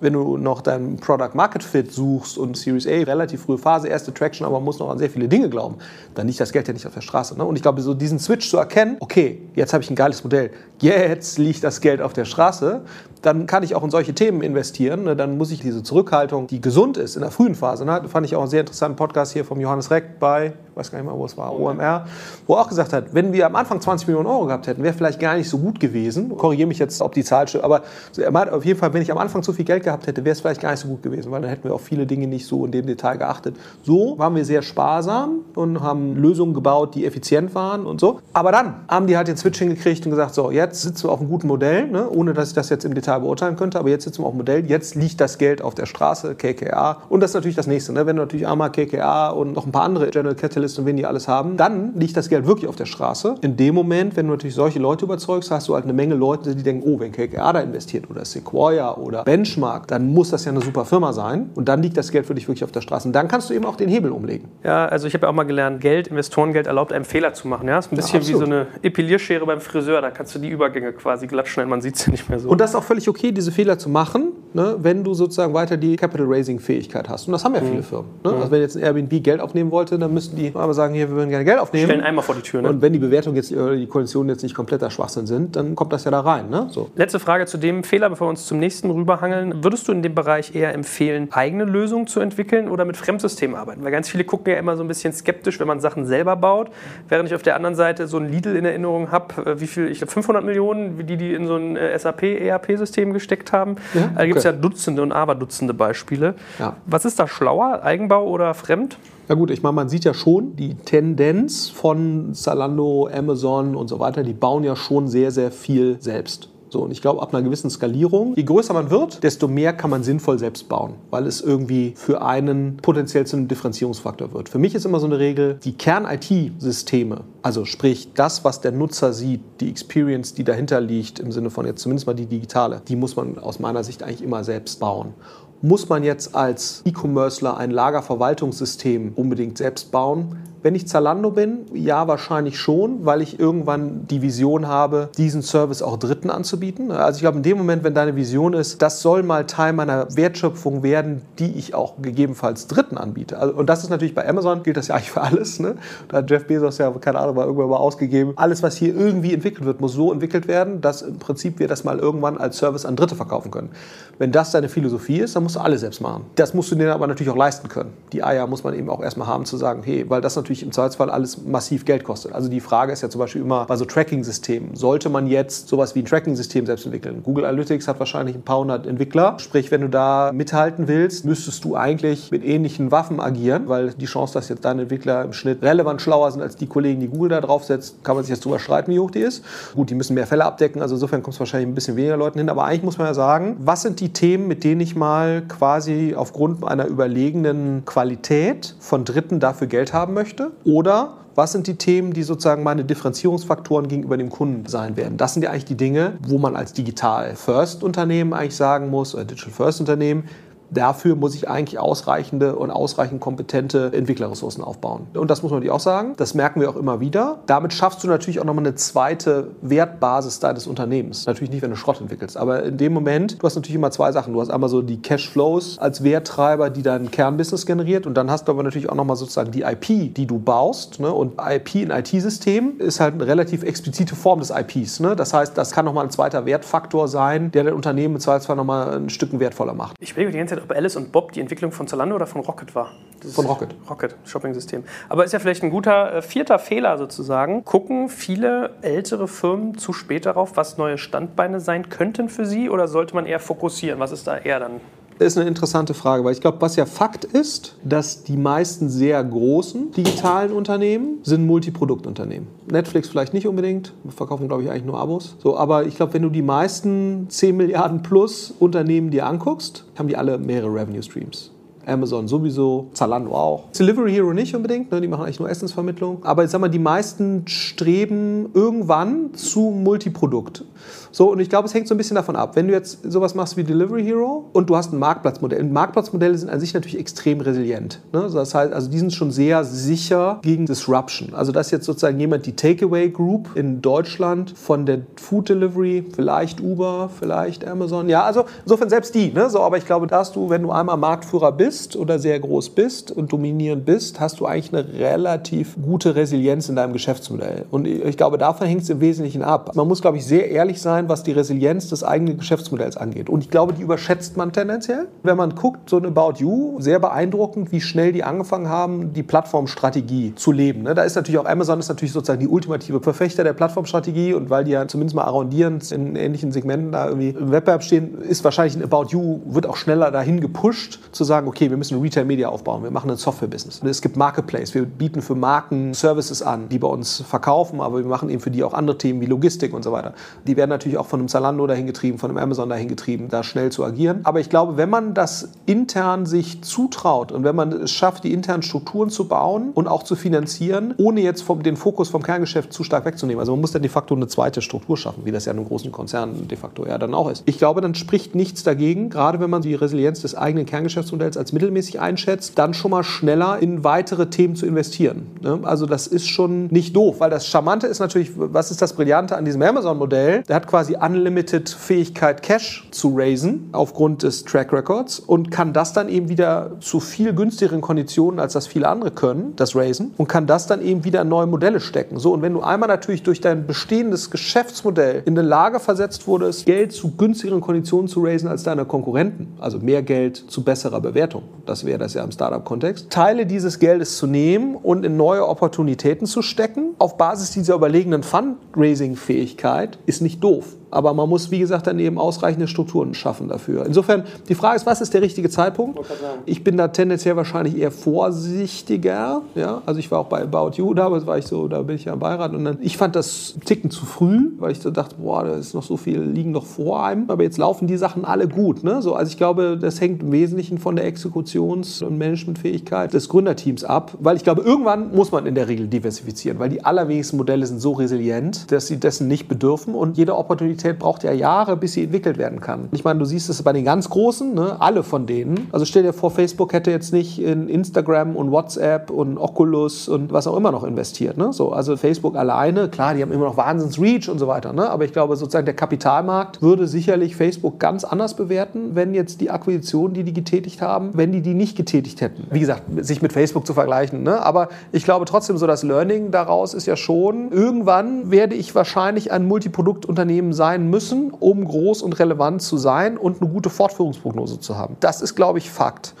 wenn du noch dein Product Market Fit suchst und Series A, relativ frühe Phase, erste Traction, aber muss noch an sehr viele Dinge glauben, dann liegt das Geld ja nicht auf der Straße. Ne? Und ich glaube, so diesen Switch zu erkennen, okay, jetzt habe ich ein geiles Modell, jetzt liegt das Geld auf der Straße, dann kann ich auch in solche Themen investieren. Ne? Dann muss ich diese Zurückhaltung, die gesund ist in der frühen Phase, ne? fand ich auch einen sehr interessanten Podcast hier vom Johannes Reck bei, ich weiß gar nicht mehr, wo es war, OMR, wo er auch gesagt hat, wenn wir am Anfang 20 Millionen Euro gehabt hätten, wäre vielleicht gar nicht so gut gewesen. Korrigiere mich jetzt, ob die Zahl stimmt, aber er meint auf jeden Fall, wenn ich am Anfang zu viel Geld gehabt hätte, wäre es vielleicht gar nicht so gut gewesen, weil dann hätten wir auf viele Dinge nicht so in dem Detail geachtet. So waren wir sehr sparsam und haben Lösungen gebaut, die effizient waren und so. Aber dann haben die halt den Switch hingekriegt und gesagt, so, jetzt sitzen wir auf einem guten Modell, ne? ohne dass ich das jetzt im Detail beurteilen könnte, aber jetzt sitzen wir auf dem Modell, jetzt liegt das Geld auf der Straße, KKA. Und das ist natürlich das nächste, ne? wenn du natürlich einmal KKA und noch ein paar andere General Catalyst und wen die alles haben, dann liegt das Geld wirklich auf der Straße. In dem Moment, wenn du natürlich solche Leute überzeugst, hast du halt eine Menge Leute, die denken, oh, wenn KKA da investiert oder Sequoia oder Benchmark, dann muss das ja eine super Firma sein. Und dann liegt das Geld für dich wirklich auf der Straße. Und dann kannst du eben auch den Hebel umlegen. Ja, also ich habe ja auch mal gelernt, Geld, Investorengeld erlaubt einem Fehler zu machen. Ja, ist ein bisschen Ja, wie so eine Epilierschere beim Friseur. Da kannst du die Übergänge quasi glatt schneiden, man sieht es ja nicht mehr so. Und das ist auch völlig okay, diese Fehler zu machen, ne, wenn du sozusagen weiter die Capital Raising Fähigkeit hast. Und das haben ja viele Firmen. Ne? Also wenn jetzt ein Airbnb Geld aufnehmen wollte, dann müssten die aber sagen, hier, wir würden gerne Geld aufnehmen. Stellen einmal vor die Tür. Ne? Und wenn die Bewertung jetzt, oder die Konditionen jetzt nicht kompletter Schwachsinn sind, dann kommt das ja da rein. Ne? So. Letzte Frage zu dem Fehler, bevor wir uns zum nächsten rüberhangeln. Würdest du in dem Bereich eher empfehlen, eigene Lösungen zu entwickeln oder mit Fremdsystemen arbeiten? Weil ganz viele gucken ja immer so ein bisschen skeptisch, wenn man Sachen selber baut, während ich auf der anderen Seite so ein Lidl in Erinnerung habe, äh, wie viel, ich glaube 500 Millionen, wie die die in so ein äh, SAP-ERP-System gesteckt haben. Ja, Da gibt es. Ja Dutzende und Aberdutzende Beispiele. Ja. Was ist da schlauer, Eigenbau oder fremd? Ja gut, ich meine, man sieht ja schon die Tendenz von Zalando, Amazon und so weiter, die bauen ja schon sehr, sehr viel selbst. So, und ich glaube, ab einer gewissen Skalierung, je größer man wird, desto mehr kann man sinnvoll selbst bauen, weil es irgendwie für einen potenziell zu einem Differenzierungsfaktor wird. Für mich ist immer so eine Regel, die Kern-IT-Systeme, also sprich das, was der Nutzer sieht, die Experience, die dahinter liegt, im Sinne von jetzt zumindest mal die digitale, die muss man aus meiner Sicht eigentlich immer selbst bauen. Muss man jetzt als E-Commercer ein Lagerverwaltungssystem unbedingt selbst bauen? Wenn ich Zalando bin, ja, wahrscheinlich schon, weil ich irgendwann die Vision habe, diesen Service auch Dritten anzubieten. Also ich glaube, in dem Moment, wenn deine Vision ist, das soll mal Teil meiner Wertschöpfung werden, die ich auch gegebenenfalls Dritten anbiete. Also, und das ist natürlich bei Amazon, gilt das ja eigentlich für alles. Ne? Da hat Jeff Bezos ja, keine Ahnung, mal irgendwann mal ausgegeben. Alles, was hier irgendwie entwickelt wird, muss so entwickelt werden, dass im Prinzip wir das mal irgendwann als Service an Dritte verkaufen können. Wenn das deine Philosophie ist, dann musst du alles selbst machen. Das musst du dir aber natürlich auch leisten können. Die Eier muss man eben auch erstmal haben, zu sagen, hey, weil das natürlich im Zweifelsfall alles massiv Geld kostet. Also die Frage ist ja zum Beispiel immer bei so Tracking-Systemen, sollte man jetzt sowas wie ein Tracking-System selbst entwickeln? Google Analytics hat wahrscheinlich ein paar hundert Entwickler. Sprich, wenn du da mithalten willst, müsstest du eigentlich mit ähnlichen Waffen agieren, weil die Chance, dass jetzt deine Entwickler im Schnitt relevant schlauer sind als die Kollegen, die Google da draufsetzt, kann man sich jetzt drüber streiten, wie hoch die ist. Gut, die müssen mehr Fälle abdecken, also insofern kommt es wahrscheinlich ein bisschen weniger Leuten hin. Aber eigentlich muss man ja sagen, was sind die Themen, mit denen ich mal quasi aufgrund einer überlegenen Qualität von Dritten dafür Geld haben möchte? Oder was sind die Themen, die sozusagen meine Differenzierungsfaktoren gegenüber dem Kunden sein werden? Das sind ja eigentlich die Dinge, wo man als Digital-First-Unternehmen eigentlich sagen muss, oder Digital-First-Unternehmen, Dafür muss ich eigentlich ausreichende und ausreichend kompetente Entwicklerressourcen aufbauen. Und das muss man natürlich auch sagen. Das merken wir auch immer wieder. Damit schaffst du natürlich auch nochmal eine zweite Wertbasis deines Unternehmens. Natürlich nicht, wenn du Schrott entwickelst. Aber in dem Moment, du hast natürlich immer zwei Sachen. Du hast einmal so die Cashflows als Werttreiber, die dein Kernbusiness generiert. Und dann hast du aber natürlich auch nochmal sozusagen die IP, die du baust. Ne? Und IP in IT-Systemen ist halt eine relativ explizite Form des IPs. Ne? Das heißt, das kann nochmal ein zweiter Wertfaktor sein, der dein Unternehmen im Zweifelsfall nochmal ein Stück wertvoller macht. Ich überlege die ganze ob Alice und Bob die Entwicklung von Zalando oder von Rocket war. Das von Rocket. Rocket, Shopping-System. Aber ist ja vielleicht ein guter äh, vierter Fehler sozusagen. Gucken viele ältere Firmen zu spät darauf, was neue Standbeine sein könnten für sie oder sollte man eher fokussieren? Was ist da eher dann ist eine interessante Frage, weil ich glaube, was ja Fakt ist, dass die meisten sehr großen digitalen Unternehmen sind Multiproduktunternehmen. Netflix vielleicht nicht unbedingt, wir verkaufen glaube ich eigentlich nur Abos. So, aber ich glaube, wenn du die meisten 10 Milliarden plus Unternehmen dir anguckst, haben die alle mehrere Revenue Streams. Amazon sowieso, Zalando auch. Delivery Hero nicht unbedingt, ne, die machen eigentlich nur Essensvermittlung. Aber ich sag mal, die meisten streben irgendwann zu Multiprodukt. So, und ich glaube, es hängt so ein bisschen davon ab. Wenn du jetzt sowas machst wie Delivery Hero und du hast ein Marktplatzmodell. Und Marktplatzmodelle sind an sich natürlich extrem resilient. Ne? Das heißt, also die sind schon sehr sicher gegen Disruption. Also, dass jetzt sozusagen jemand die Takeaway Group in Deutschland von der Food Delivery, vielleicht Uber, vielleicht Amazon, ja, also insofern selbst die. Ne? So, aber ich glaube, dass du, wenn du einmal Marktführer bist oder sehr groß bist und dominierend bist, hast du eigentlich eine relativ gute Resilienz in deinem Geschäftsmodell. Und ich glaube, davon hängt es im Wesentlichen ab. Man muss, glaube ich, sehr ehrlich sein, was die Resilienz des eigenen Geschäftsmodells angeht. Und ich glaube, die überschätzt man tendenziell. Wenn man guckt, so ein About You, sehr beeindruckend, wie schnell die angefangen haben, die Plattformstrategie zu leben. Ne? Da ist natürlich auch Amazon ist natürlich sozusagen die ultimative Verfechter der Plattformstrategie und weil die ja zumindest mal arrondierend in ähnlichen Segmenten da irgendwie im Wettbewerb stehen, ist wahrscheinlich ein About You, wird auch schneller dahin gepusht, zu sagen, okay, wir müssen Retail Media aufbauen, wir machen ein Software-Business. Es gibt Marketplace, wir bieten für Marken Services an, die bei uns verkaufen, aber wir machen eben für die auch andere Themen wie Logistik und so weiter. Die werden natürlich auch von einem Zalando dahin getrieben, von einem Amazon dahin getrieben, da schnell zu agieren. Aber ich glaube, wenn man das intern sich zutraut und wenn man es schafft, die internen Strukturen zu bauen und auch zu finanzieren, ohne jetzt vom, den Fokus vom Kerngeschäft zu stark wegzunehmen. Also man muss dann de facto eine zweite Struktur schaffen, wie das ja in einem großen Konzern de facto ja dann auch ist. Ich glaube, dann spricht nichts dagegen, gerade wenn man die Resilienz des eigenen Kerngeschäftsmodells als mittelmäßig einschätzt, dann schon mal schneller in weitere Themen zu investieren. Ne? Also das ist schon nicht doof, weil das Charmante ist natürlich, was ist das Brillante an diesem Amazon-Modell? Der hat quasi unlimited Fähigkeit, Cash zu raisen aufgrund des Track Records und kann das dann eben wieder zu viel günstigeren Konditionen, als das viele andere können, das raisen, und kann das dann eben wieder in neue Modelle stecken. So, und wenn du einmal natürlich durch dein bestehendes Geschäftsmodell in eine Lage versetzt wurdest, Geld zu günstigeren Konditionen zu raisen als deine Konkurrenten, also mehr Geld zu besserer Bewertung, das wäre das ja im Startup-Kontext, Teile dieses Geldes zu nehmen und in neue Opportunitäten zu stecken, auf Basis dieser überlegenen Fundraising-Fähigkeit, ist nicht doof. Aber man muss, wie gesagt, dann eben ausreichende Strukturen schaffen dafür. Insofern, die Frage ist, was ist der richtige Zeitpunkt? Ich bin da tendenziell wahrscheinlich eher vorsichtiger. Ja? Also ich war auch bei About You, damals war ich so, da bin ich ja im Beirat. Und dann, ich fand das Ticken zu früh, weil ich so dachte, boah, da ist noch so viel, liegen noch vor einem. Aber jetzt laufen die Sachen alle gut. Ne? So, also ich glaube, das hängt im Wesentlichen von der Exekutions- und Managementfähigkeit des Gründerteams ab. Weil ich glaube, irgendwann muss man in der Regel diversifizieren, weil die allerwenigsten Modelle sind so resilient, dass sie dessen nicht bedürfen. Und jede Opportunität Funktionalität braucht ja Jahre, bis sie entwickelt werden kann. Ich meine, du siehst es bei den ganz Großen, ne? alle von denen. Also stell dir vor, Facebook hätte jetzt nicht in Instagram und WhatsApp und Oculus und was auch immer noch investiert. Ne? So, also Facebook alleine, klar, die haben immer noch Wahnsinns-Reach und so weiter. Ne? Aber ich glaube, sozusagen der Kapitalmarkt würde sicherlich Facebook ganz anders bewerten, wenn jetzt die Akquisitionen, die die getätigt haben, wenn die die nicht getätigt hätten. Wie gesagt, sich mit Facebook zu vergleichen. Ne? Aber ich glaube trotzdem, so das Learning daraus ist ja schon, irgendwann werde ich wahrscheinlich ein Multiproduktunternehmen sein müssen, um groß und relevant zu sein und eine gute Fortführungsprognose zu haben. Das ist, glaube ich, Fakt.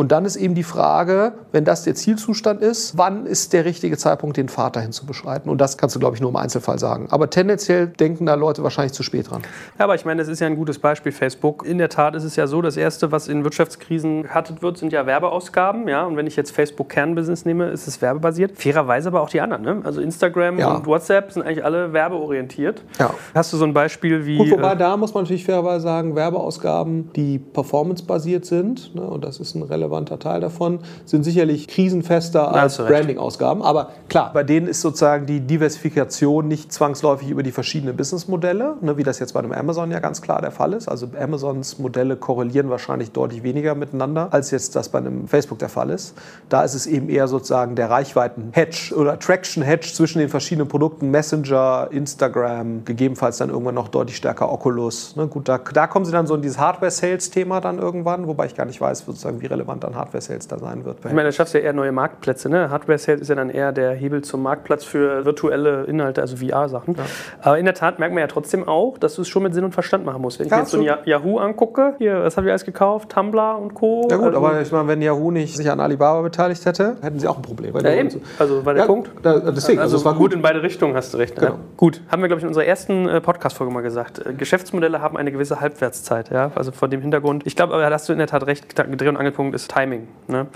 Und dann ist eben die Frage, wenn das der Zielzustand ist, wann ist der richtige Zeitpunkt, den Pfad dahin zu beschreiten? Und das kannst du, glaube ich, nur im Einzelfall sagen. Aber tendenziell denken da Leute wahrscheinlich zu spät dran. Ja, aber ich meine, das ist ja ein gutes Beispiel, Facebook. In der Tat ist es ja so, das Erste, was in Wirtschaftskrisen gehattet wird, sind ja Werbeausgaben. Ja? Und wenn ich jetzt Facebook Kernbusiness nehme, ist es werbebasiert. Fairerweise aber auch die anderen. Ne? Also Instagram Ja. und WhatsApp sind eigentlich alle werbeorientiert. Ja. Hast du so ein Beispiel wie... Gut, wobei äh, da muss man natürlich fairerweise sagen, Werbeausgaben, die performance-basiert sind, ne, und das ist ein relevanter Teil davon, sind sicherlich krisenfester als. Branding-Ausgaben. Aber klar, bei denen ist sozusagen die Diversifikation nicht zwangsläufig über die verschiedenen Businessmodelle, ne, wie das jetzt bei einem Amazon ja ganz klar der Fall ist. Also Amazons Modelle korrelieren wahrscheinlich deutlich weniger miteinander, als jetzt das bei einem Facebook der Fall ist. Da ist es eben eher sozusagen der Reichweiten-Hedge oder Traction-Hedge zwischen den verschiedenen Produkten, Messenger, Instagram, gegebenenfalls dann irgendwann noch deutlich stärker Oculus. Ne, gut, da, da kommen sie dann so in dieses Hardware-Sales-Thema dann irgendwann, wobei ich gar nicht weiß, sozusagen, wie relevant dann Hardware-Sales da sein wird. Ich meine, da schaffst du ja eher neue Marktplätze. Ne? Hardware-Sales ist ja dann eher der Hebel zum Marktplatz für virtuelle Inhalte, also VR-Sachen. Aber in der Tat merkt man ja trotzdem auch, dass du es schon mit Sinn und Verstand machen musst. Wenn ich Ja, mir jetzt so ein Ja- Yahoo angucke, hier, was habe ich alles gekauft? Tumblr und Co. ja gut, also, aber ich meine, wenn Yahoo nicht sich an Alibaba beteiligt hätte, hätten sie auch ein Problem. Ja, eben. so- Also war der Ja, Punkt. Da, deswegen, also, Also, es war gut gut. in beide Richtungen, hast du recht. Genau. Ja. Gut, haben wir, glaube ich, in unserer ersten äh, Podcast-Folge mal gesagt. Äh, Geschäftsmodelle haben eine gewisse Halbwertszeit. Ja? Also vor dem Hintergrund. Ich glaube, aber da hast du in der Tat recht. Dreh- und Angelpunkt ist Timing. Ne?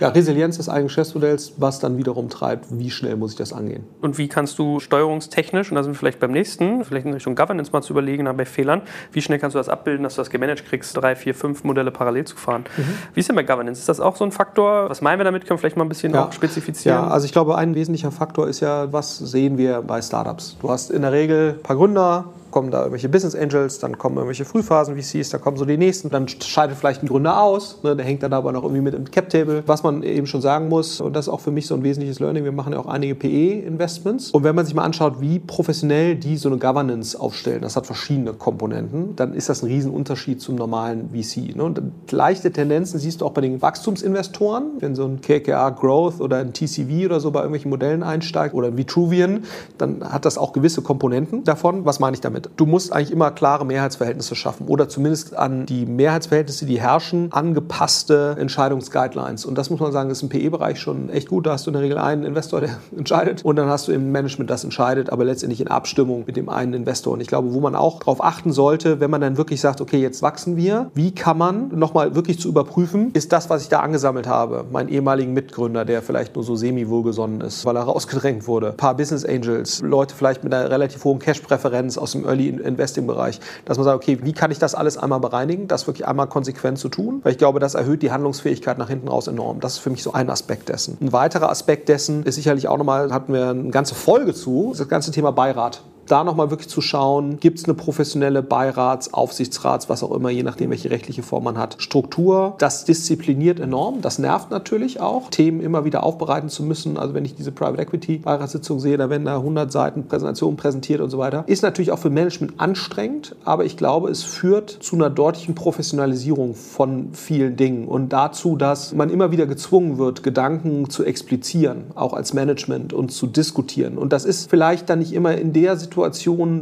Ja, Resilienz des eigenen Geschäftsmodells, was dann wiederum treibt, wie schnell muss ich das angehen. Und wie kannst du steuerungstechnisch, und da sind wir vielleicht beim nächsten, vielleicht in Richtung Governance mal zu überlegen, bei Fehlern, wie schnell kannst du das abbilden, dass du das gemanagt kriegst, drei, vier, fünf Modelle parallel zu fahren. Mhm. Wie ist denn bei Governance? Ist das auch so ein Faktor? Was meinen wir damit? Können wir vielleicht mal ein bisschen auch spezifizieren? Ja, also ich glaube, ein wesentlicher Faktor ist ja, was sehen wir bei Startups? Du hast in der Regel ein paar Gründer, kommen da irgendwelche Business Angels, dann kommen irgendwelche Frühphasen VCs, da kommen so die nächsten, dann scheidet vielleicht ein Gründer aus, ne, der hängt dann aber noch irgendwie mit im Cap-Table. Was man eben schon sagen muss, und das ist auch für mich so ein wesentliches Learning, wir machen ja auch einige PE-Investments. Und wenn man sich mal anschaut, wie professionell die so eine Governance aufstellen, das hat verschiedene Komponenten, dann ist das ein Riesenunterschied zum normalen VC. Ne? Und leichte Tendenzen siehst du auch bei den Wachstumsinvestoren, wenn so ein KKR Growth oder ein TCV oder so bei irgendwelchen Modellen einsteigt oder ein Vitruvian, dann hat das auch gewisse Komponenten davon. Was meine ich damit? Du musst eigentlich immer klare Mehrheitsverhältnisse schaffen oder zumindest an die Mehrheitsverhältnisse, die herrschen, angepasste Entscheidungsguidelines. Und das muss man sagen, ist im PE-Bereich schon echt gut. Da hast du in der Regel einen Investor, der entscheidet und dann hast du im Management das entscheidet, aber letztendlich in Abstimmung mit dem einen Investor. Und ich glaube, wo man auch darauf achten sollte, wenn man dann wirklich sagt, okay, jetzt wachsen wir, wie kann man nochmal wirklich zu überprüfen, ist das, was ich da angesammelt habe, meinen ehemaligen Mitgründer, der vielleicht nur so semi-wohlgesonnen ist, weil er rausgedrängt wurde, ein paar Business Angels, Leute vielleicht mit einer relativ hohen Cash-Präferenz aus dem Early Investing-Bereich, dass man sagt, okay, wie kann ich das alles einmal bereinigen, das wirklich einmal konsequent zu tun, weil ich glaube, das erhöht die Handlungsfähigkeit nach hinten raus enorm. Das ist für mich so ein Aspekt dessen. Ein weiterer Aspekt dessen ist sicherlich auch nochmal, hatten wir eine ganze Folge zu, das ganze Thema Beirat da nochmal wirklich zu schauen, gibt es eine professionelle Beirats-, Aufsichtsrats-, was auch immer, je nachdem, welche rechtliche Form man hat, Struktur. Das diszipliniert enorm, das nervt natürlich auch, Themen immer wieder aufbereiten zu müssen. Also wenn ich diese Private Equity Beiratssitzung sehe, da werden da 100 Seiten Präsentationen präsentiert und so weiter. Ist natürlich auch für Management anstrengend, aber ich glaube, es führt zu einer deutlichen Professionalisierung von vielen Dingen und dazu, dass man immer wieder gezwungen wird, Gedanken zu explizieren, auch als Management und zu diskutieren. Und das ist vielleicht dann nicht immer in der Situation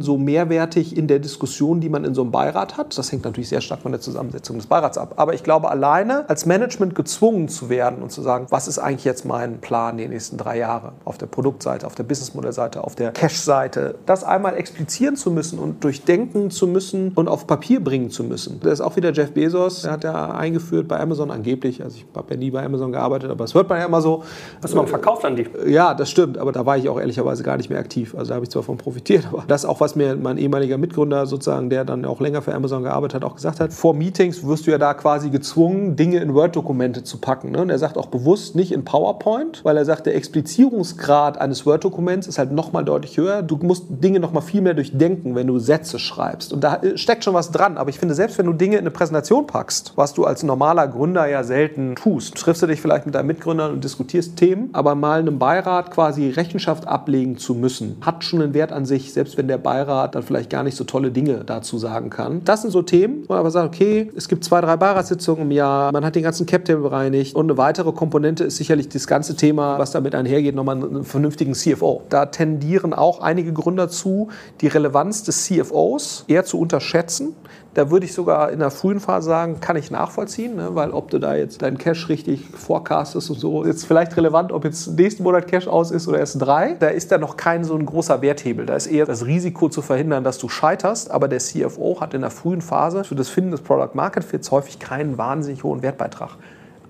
so mehrwertig in der Diskussion, die man in so einem Beirat hat. Das hängt natürlich sehr stark von der Zusammensetzung des Beirats ab. Aber ich glaube, alleine als Management gezwungen zu werden und zu sagen, was ist eigentlich jetzt mein Plan die nächsten drei Jahre auf der Produktseite, auf der Businessmodellseite, auf der Cash-Seite, das einmal explizieren zu müssen und durchdenken zu müssen und auf Papier bringen zu müssen. Das ist auch wieder Jeff Bezos, der hat ja eingeführt bei Amazon angeblich, also ich habe ja nie bei Amazon gearbeitet, aber es hört man ja immer so. Hast du mal verkauft an die? Ja, das stimmt, aber da war ich auch ehrlicherweise gar nicht mehr aktiv. Also da habe ich zwar von profitiert, passiert. Aber das auch, was mir mein ehemaliger Mitgründer sozusagen, der dann auch länger für Amazon gearbeitet hat, auch gesagt hat. Vor Meetings wirst du ja da quasi gezwungen, Dinge in Word-Dokumente zu packen. Ne? Und er sagt auch bewusst nicht in PowerPoint, weil er sagt, der Explizierungsgrad eines Word-Dokuments ist halt nochmal deutlich höher. Du musst Dinge nochmal viel mehr durchdenken, wenn du Sätze schreibst. Und da steckt schon was dran. Aber ich finde, selbst wenn du Dinge in eine Präsentation packst, was du als normaler Gründer ja selten tust, triffst du dich vielleicht mit deinen Mitgründern und diskutierst Themen, aber mal einem Beirat quasi Rechenschaft ablegen zu müssen, hat schon einen Wert an sich, selbst wenn der Beirat dann vielleicht gar nicht so tolle Dinge dazu sagen kann. Das sind so Themen, wo man aber sagt, okay, es gibt zwei, drei Beiratssitzungen im Jahr, man hat den ganzen Cap-Table bereinigt und eine weitere Komponente ist sicherlich das ganze Thema, was damit einhergeht, nochmal einen vernünftigen CFO. Da tendieren auch einige Gründer zu, die Relevanz des CFOs eher zu unterschätzen. Da würde ich sogar in der frühen Phase sagen, kann ich nachvollziehen, ne? weil ob du da jetzt deinen Cash richtig forecastest und so, ist vielleicht relevant, ob jetzt nächsten Monat Cash aus ist oder erst drei. Da ist da noch kein so ein großer Werthebel. Da ist eher das Risiko zu verhindern, dass du scheiterst. Aber der CFO hat in der frühen Phase für das Finden des Product Market Fits häufig keinen wahnsinnig hohen Wertbeitrag.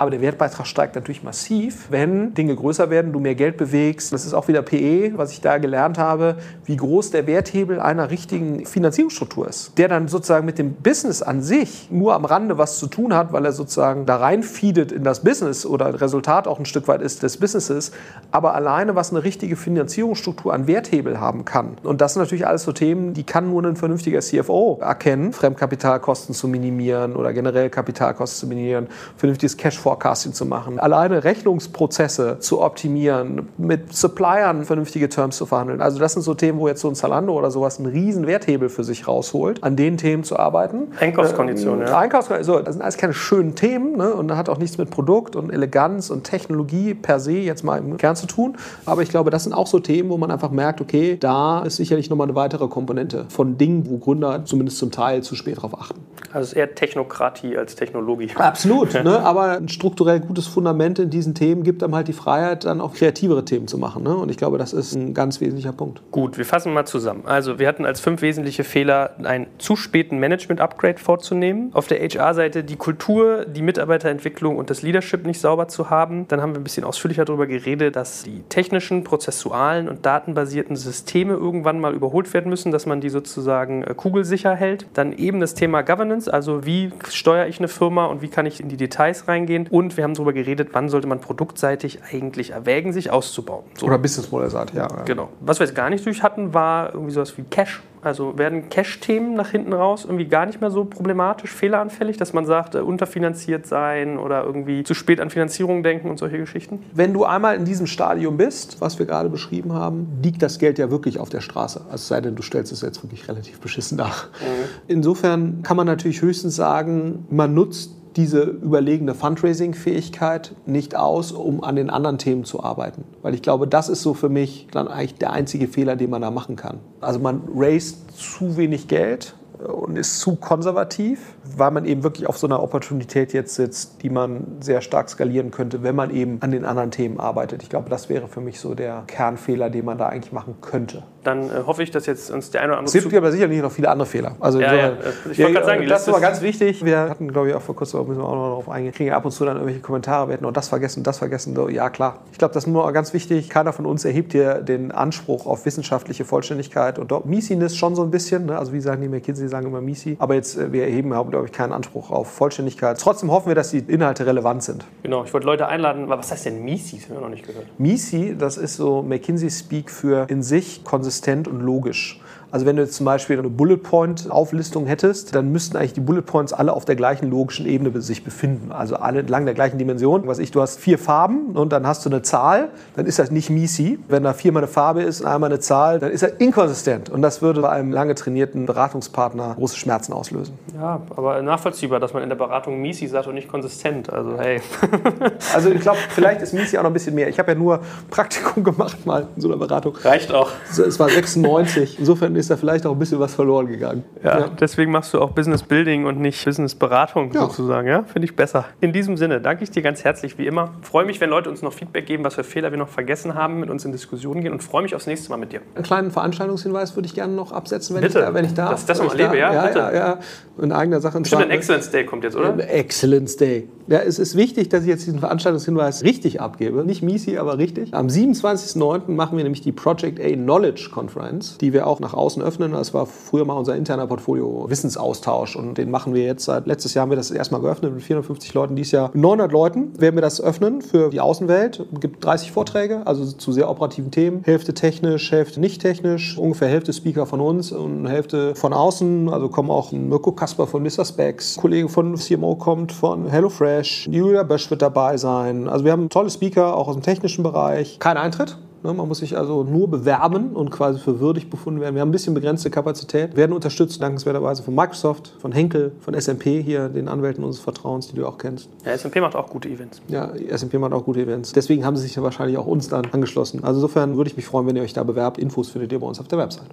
Aber der Wertbeitrag steigt natürlich massiv, wenn Dinge größer werden, du mehr Geld bewegst. Das ist auch wieder PE, was ich da gelernt habe, wie groß der Werthebel einer richtigen Finanzierungsstruktur ist. Der dann sozusagen mit dem Business an sich nur am Rande was zu tun hat, weil er sozusagen da reinfeedet in das Business oder Resultat auch ein Stück weit ist des Businesses. Aber alleine, was eine richtige Finanzierungsstruktur an Werthebel haben kann. Und das sind natürlich alles so Themen, die kann nur ein vernünftiger CFO erkennen, Fremdkapitalkosten zu minimieren oder generell Kapitalkosten zu minimieren, vernünftiges Cashflow Forecasting zu machen, alleine Rechnungsprozesse zu optimieren, mit Suppliern vernünftige Terms zu verhandeln. Also das sind so Themen, wo jetzt so ein Zalando oder sowas einen riesen Werthebel für sich rausholt, an den Themen zu arbeiten. Einkaufskonditionen, äh, ja. Einkaufskonditionen, so, das sind alles keine schönen Themen ne? und da hat auch nichts mit Produkt und Eleganz und Technologie per se jetzt mal im Kern zu tun. Aber ich glaube, das sind auch so Themen, wo man einfach merkt, okay, da ist sicherlich nochmal eine weitere Komponente von Dingen, wo Gründer zumindest zum Teil zu spät darauf achten. Also es ist eher Technokratie als Technologie. Absolut, ne? aber ein strukturell gutes Fundament in diesen Themen gibt einem halt die Freiheit, dann auch kreativere Themen zu machen. Ne? Und ich glaube, das ist ein ganz wesentlicher Punkt. Gut, wir fassen mal zusammen. Also wir hatten als fünf wesentliche Fehler einen zu späten Management-Upgrade vorzunehmen. Auf der HR-Seite die Kultur, die Mitarbeiterentwicklung und das Leadership nicht sauber zu haben. Dann haben wir ein bisschen ausführlicher darüber geredet, dass die technischen, prozessualen und datenbasierten Systeme irgendwann mal überholt werden müssen, dass man die sozusagen äh, kugelsicher hält. Dann eben das Thema Governance, also wie steuere ich eine Firma und wie kann ich in die Details reingehen. Und wir haben darüber geredet, wann sollte man produktseitig eigentlich erwägen, sich auszubauen. So. Oder Businessmodellseitig, ja. Genau. Was wir jetzt gar nicht durch hatten, war irgendwie sowas wie Cash. Also werden Cash-Themen nach hinten raus irgendwie gar nicht mehr so problematisch, fehleranfällig, dass man sagt, äh, unterfinanziert sein oder irgendwie zu spät an Finanzierung denken und solche Geschichten? Wenn du einmal in diesem Stadium bist, was wir gerade beschrieben haben, liegt das Geld ja wirklich auf der Straße. Also sei denn, du stellst es jetzt wirklich relativ beschissen dar. Mhm. Insofern kann man natürlich höchstens sagen, man nutzt diese überlegene Fundraising-Fähigkeit nicht aus, um an den anderen Themen zu arbeiten. Weil ich glaube, das ist so für mich dann eigentlich der einzige Fehler, den man da machen kann. Also man raised zu wenig Geld und ist zu konservativ, weil man eben wirklich auf so einer Opportunität jetzt sitzt, die man sehr stark skalieren könnte, wenn man eben an den anderen Themen arbeitet. Ich glaube, das wäre für mich so der Kernfehler, den man da eigentlich machen könnte. Dann äh, hoffe ich, dass jetzt uns der eine oder andere. Es gibt aber sicherlich noch viele andere Fehler. Also ja, ja. Ich wollte gerade sagen, das ist aber ganz wichtig. Wir hatten, glaube ich, auch vor kurzem, müssen wir auch noch darauf eingehen, kriegen ab und zu dann irgendwelche Kommentare, wir hätten noch das vergessen, das vergessen. So, ja, klar. Ich glaube, das ist nur ganz wichtig. Keiner von uns erhebt hier den Anspruch auf wissenschaftliche Vollständigkeit und Miesiness schon so ein bisschen. Ne? Also, wie sagen die McKinsey, sagen immer Misi. Aber jetzt, äh, wir erheben, glaube ich, keinen Anspruch auf Vollständigkeit. Trotzdem hoffen wir, dass die Inhalte relevant sind. Genau, ich wollte Leute einladen. Was heißt denn Misi? Das haben wir noch nicht gehört. Misi, das ist so McKinsey-Speak für in sich konsistent und logisch. Also wenn du jetzt zum Beispiel eine Bullet Point Auflistung hättest, dann müssten eigentlich die Bullet Points alle auf der gleichen logischen Ebene sich befinden. Also alle entlang der gleichen Dimension. Was ich, du hast vier Farben und dann hast du eine Zahl, dann ist das nicht Misi. Wenn da viermal eine Farbe ist und einmal eine Zahl, dann ist das inkonsistent. Und das würde bei einem lange trainierten Beratungspartner große Schmerzen auslösen. Ja, aber nachvollziehbar, dass man in der Beratung Misi sagt und nicht konsistent. Also hey. also ich glaube, vielleicht ist Misi auch noch ein bisschen mehr. Ich habe ja nur Praktikum gemacht mal in so einer Beratung. Reicht auch. Es war 96. Insofern ist da vielleicht auch ein bisschen was verloren gegangen. Ja, deswegen machst du auch Business Building und nicht Business Beratung Ja. sozusagen. Ja, finde ich besser. In diesem Sinne danke ich dir ganz herzlich wie immer. Freue mich, wenn Leute uns noch Feedback geben, was für Fehler wir noch vergessen haben, mit uns in Diskussionen gehen und freue mich aufs nächste Mal mit dir. Einen kleinen Veranstaltungshinweis würde ich gerne noch absetzen, wenn Bitte. ich da, wenn ich darf. Dass ich das noch ich erlebe, ja, ja, bitte. ja, ja. In eigener Sache. Und Stimmt, zwar- ein Excellence Day kommt jetzt, oder? Excellence Day. Ja, es ist wichtig, dass ich jetzt diesen Veranstaltungshinweis richtig abgebe. Nicht Misi, aber richtig. Am 27.09. machen wir nämlich die Project A Knowledge Conference, die wir auch nach außen öffnen. Das war früher mal unser interner Portfolio Wissensaustausch und den machen wir jetzt seit letztes Jahr haben wir das erstmal geöffnet mit 450 Leuten. Dieses Jahr mit 900 Leuten werden wir das öffnen für die Außenwelt. Es gibt 30 Vorträge, also zu sehr operativen Themen. Hälfte technisch, Hälfte nicht technisch. Ungefähr Hälfte Speaker von uns und Hälfte von außen. Also kommen auch Mirko Kasper von Mr. Specs, Kollege von CMO kommt von HelloFresh, Julia Bösch wird dabei sein. Also wir haben tolle Speaker, auch aus dem technischen Bereich. Kein Eintritt. Ne, Man muss sich also nur bewerben und quasi für würdig befunden werden. Wir haben ein bisschen begrenzte Kapazität, werden unterstützt dankenswerterweise von Microsoft, von Henkel, von SMP hier, den Anwälten unseres Vertrauens, die du auch kennst. Ja, SMP macht auch gute Events. Ja, SMP macht auch gute Events. Deswegen haben sie sich ja wahrscheinlich auch uns dann angeschlossen. Also insofern würde ich mich freuen, wenn ihr euch da bewerbt. Infos findet ihr bei uns auf der Website.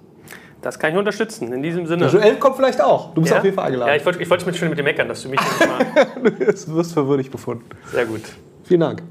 Das kann ich unterstützen. In diesem Sinne. Joel kommt vielleicht auch. Du bist Ja? auf jeden Fall eingeladen. Ja, ich wollte ich wollte mich schon mit dir meckern, dass du mich nicht mal. du wirst für würdig befunden. Sehr gut. Vielen Dank.